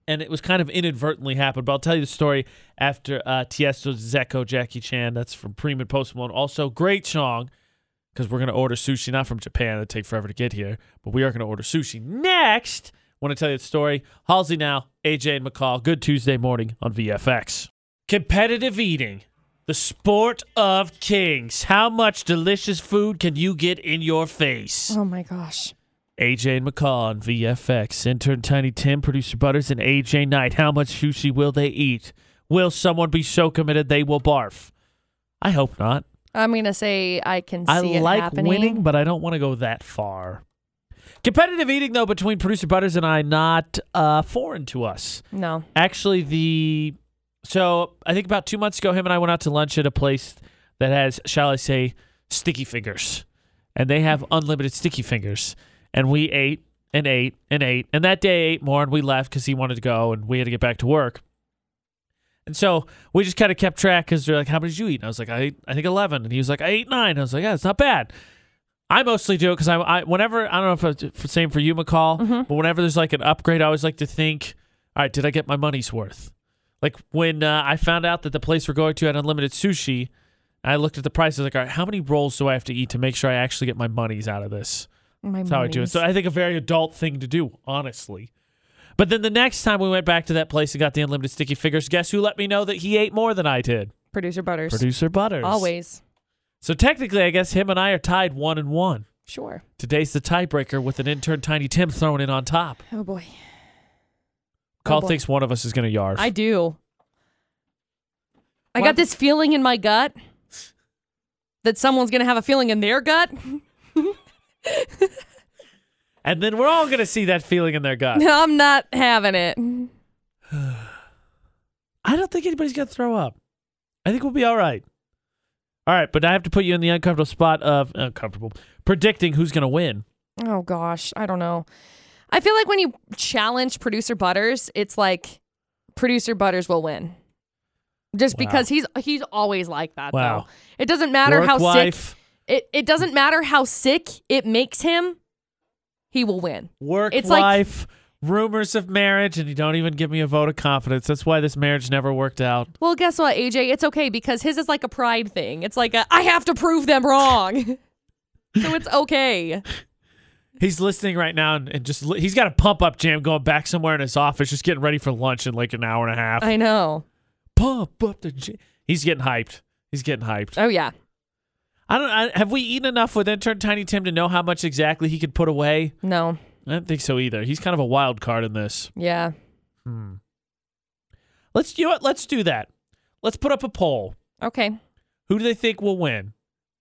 S1: And it was kind of inadvertently happened, but I'll tell you the story after uh, Tiesto's Dzeko Jackie Chan. That's from Preme and Post Malone. Also, great song because we're going to order sushi, not from Japan. It'd take forever to get here, but we are going to order sushi. Next, want to tell you the story. Halsey now, AJ and McCall. Good Tuesday morning on VFX. Competitive eating, the sport of kings. How much delicious food can you get in your face?
S2: Oh my gosh.
S1: AJ and McCall on VFX. Intern Tiny Tim, producer Butterz, and AJ Knight. How much sushi will they eat? Will someone be so committed they will barf? I hope not.
S2: I'm gonna say I can
S1: I
S2: see it
S1: like
S2: happening.
S1: winning, but I don't want to go that far. Competitive eating, though, between producer Butterz and I, not uh, foreign to us.
S2: No.
S1: Actually, the so I think about two months ago, him and I went out to lunch at a place that has, shall I say, sticky fingers, and they have unlimited sticky fingers. And we ate and ate and ate, and that day ate more, and we left because he wanted to go, and we had to get back to work. And so we just kind of kept track because they're like, "How many did you eat?" And I was like, "I ate, I think eleven. and he was like, "I ate nine. And I was like, "Yeah, it's not bad." I mostly do it because I, I, whenever I don't know if it's the same for you, McCall, mm-hmm. but whenever there's like an upgrade, I always like to think, all right, did I get my money's worth? Like when uh, I found out that the place we're going to had unlimited sushi, I looked at the price. I was like, all right, how many rolls do I have to eat to make sure I actually get my money's out of this?
S2: My
S1: That's how I do it.
S2: monies.
S1: So I think a very adult thing to do, honestly. But then the next time we went back to that place and got the unlimited sticky fingers, guess who let me know that he ate more than I did?
S2: Producer Butterz.
S1: Producer Butterz.
S2: Always.
S1: So technically, I guess him and I are tied one and one.
S2: Sure.
S1: Today's the tiebreaker with an intern Tiny Tim thrown in on top.
S2: Oh boy.
S1: Call
S2: boy.
S1: thinks one of us is going to yarf.
S2: I do. I
S1: What?
S2: got this feeling in my gut that someone's gonna have a feeling in their gut.
S1: and then we're all going to see that feeling in their gut.
S2: I'm not having it.
S1: I don't think anybody's going to throw up. I think we'll be all right. All right, but I have to put you in the uncomfortable spot of uncomfortable predicting who's going to win.
S2: Oh gosh, I don't know. I feel like when you challenge producer Butterz, it's like producer Butterz will win. Just
S1: Wow.
S2: because he's he's always like that
S1: Wow.
S2: though. It doesn't matter
S1: Work
S2: how
S1: wife,
S2: sick it, it doesn't matter how sick it makes him, he will win.
S1: work
S2: It's like-
S1: rumors of marriage, and you don't even give me a vote of confidence. That's why this marriage never worked out.
S2: Well, guess what, AJ? It's okay because his is like a pride thing. It's like a, I have to prove them wrong. so it's okay.
S1: He's listening right now and, and just li- he's got a pump up jam going back somewhere in his office, just getting ready for lunch in like an hour and a half.
S2: I know.
S1: pump up the jam. He's getting hyped. He's getting hyped.
S2: Oh yeah.
S1: I don't. I, have we eaten enough with intern Tiny Tim to know how much exactly he could put away?
S2: No.
S1: I don't think so either. He's kind of a wild card in this.
S2: Yeah. Hmm.
S1: Let's you know what? Let's do that. Let's put up a poll.
S2: Okay.
S1: Who do they think will win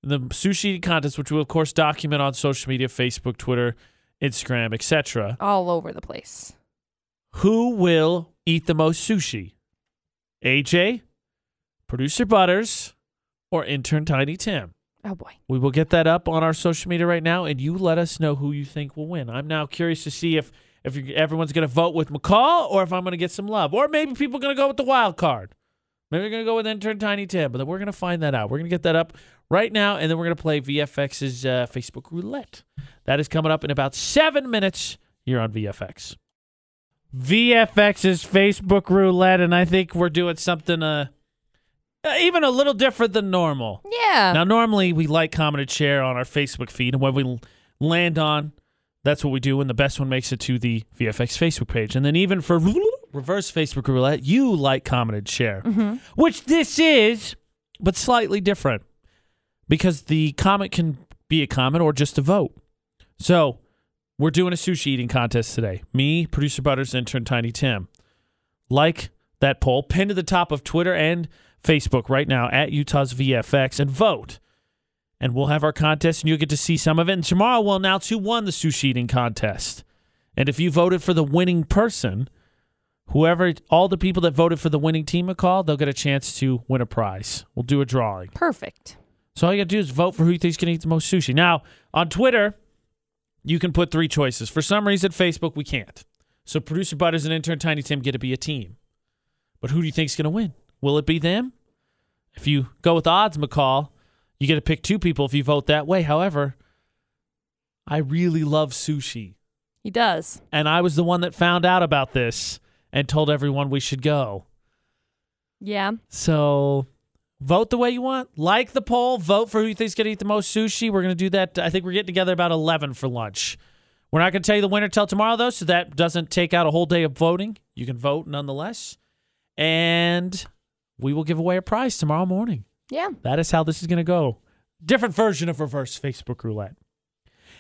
S1: the sushi eating contest, which we'll of course document on social media, Facebook, Twitter, Instagram, etc.
S2: All over the place.
S1: Who will eat the most sushi? AJ, producer Butterz, or intern Tiny Tim?
S2: Oh boy.
S1: We will get that up on our social media right now, and you let us know who you think will win. I'm now curious to see if if everyone's going to vote with McCall or if I'm going to get some love, or maybe people are going to go with the wild card. Maybe they're going to go with intern Tiny Tim, but then we're going to find that out. We're going to get that up right now, and then we're going to play VFX's uh, Facebook roulette. That is coming up in about seven minutes here on VFX. VFX's Facebook roulette, and I think we're doing something uh, uh, even a little different than normal.
S2: Yeah.
S1: Now, normally we like, comment, and share on our Facebook feed, and when we land on, that's what we do. And the best one makes it to the VFX Facebook page, and then even for reverse Facebook roulette, you like, comment, and share, mm-hmm. which this is, but slightly different because the comment can be a comment or just a vote. So we're doing a sushi eating contest today. Me, producer Butterz, intern Tiny Tim. Like that poll, pin to the top of Twitter and Facebook right now at Utah's VFX and vote. And we'll have our contest and you'll get to see some of it. And tomorrow we'll announce who won the sushi eating contest. And if you voted for the winning person, whoever, all the people that voted for the winning team McCall, they'll get a chance to win a prize. We'll do a drawing.
S2: Perfect.
S1: So all you got to do is vote for who you think's to eat the most sushi. Now, on Twitter, you can put three choices. For some reason, Facebook, we can't. So producer Butterz and intern Tiny Tim get to be a team. But who do you think's going to win? Will it be them? If you go with odds, McCall, you get to pick two people if you vote that way. However, I really love sushi.
S2: He does.
S1: And I was the one that found out about this and told everyone we should go.
S2: Yeah.
S1: So vote the way you want. Like the poll. Vote for who you think's going to eat the most sushi. We're going to do that. I think we're getting together about 11 for lunch. We're not going to tell you the winner till tomorrow, though, so that doesn't take out a whole day of voting. You can vote nonetheless. And we will give away a prize tomorrow morning.
S2: Yeah.
S1: That is how this is going to go. Different version of reverse Facebook roulette.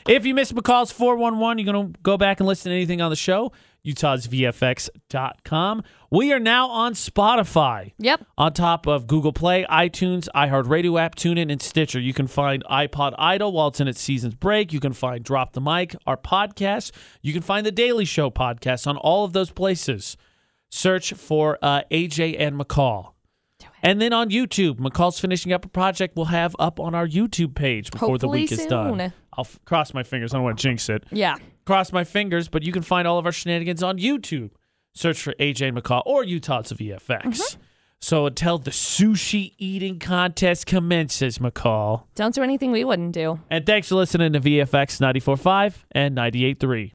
S1: If you missed McCall's 411, you're going to go back and listen to anything on the show, utahsvfx.com. We are now on Spotify.
S2: Yep.
S1: On top of Google Play, iTunes, iHeartRadio app, TuneIn, and Stitcher. You can find iPod Idol while it's in its season's break. You can find Drop the Mic, our podcast. You can find the Daily Show podcast on all of those places. Search for uh, AJ and McCall. And then on YouTube, McCall's finishing up a project we'll have up on our YouTube page before the
S2: Hopefully
S1: week is done.
S2: soon.
S1: I'll f- cross my fingers. I don't want to jinx it.
S2: Yeah.
S1: Cross my fingers, but you can find all of our shenanigans on YouTube. Search for AJ McCall or Utah's VFX.
S2: Mm-hmm.
S1: So until the sushi eating contest commences, McCall.
S2: Don't do anything we wouldn't do.
S1: And thanks for listening to VFX 94.5 and 98.3.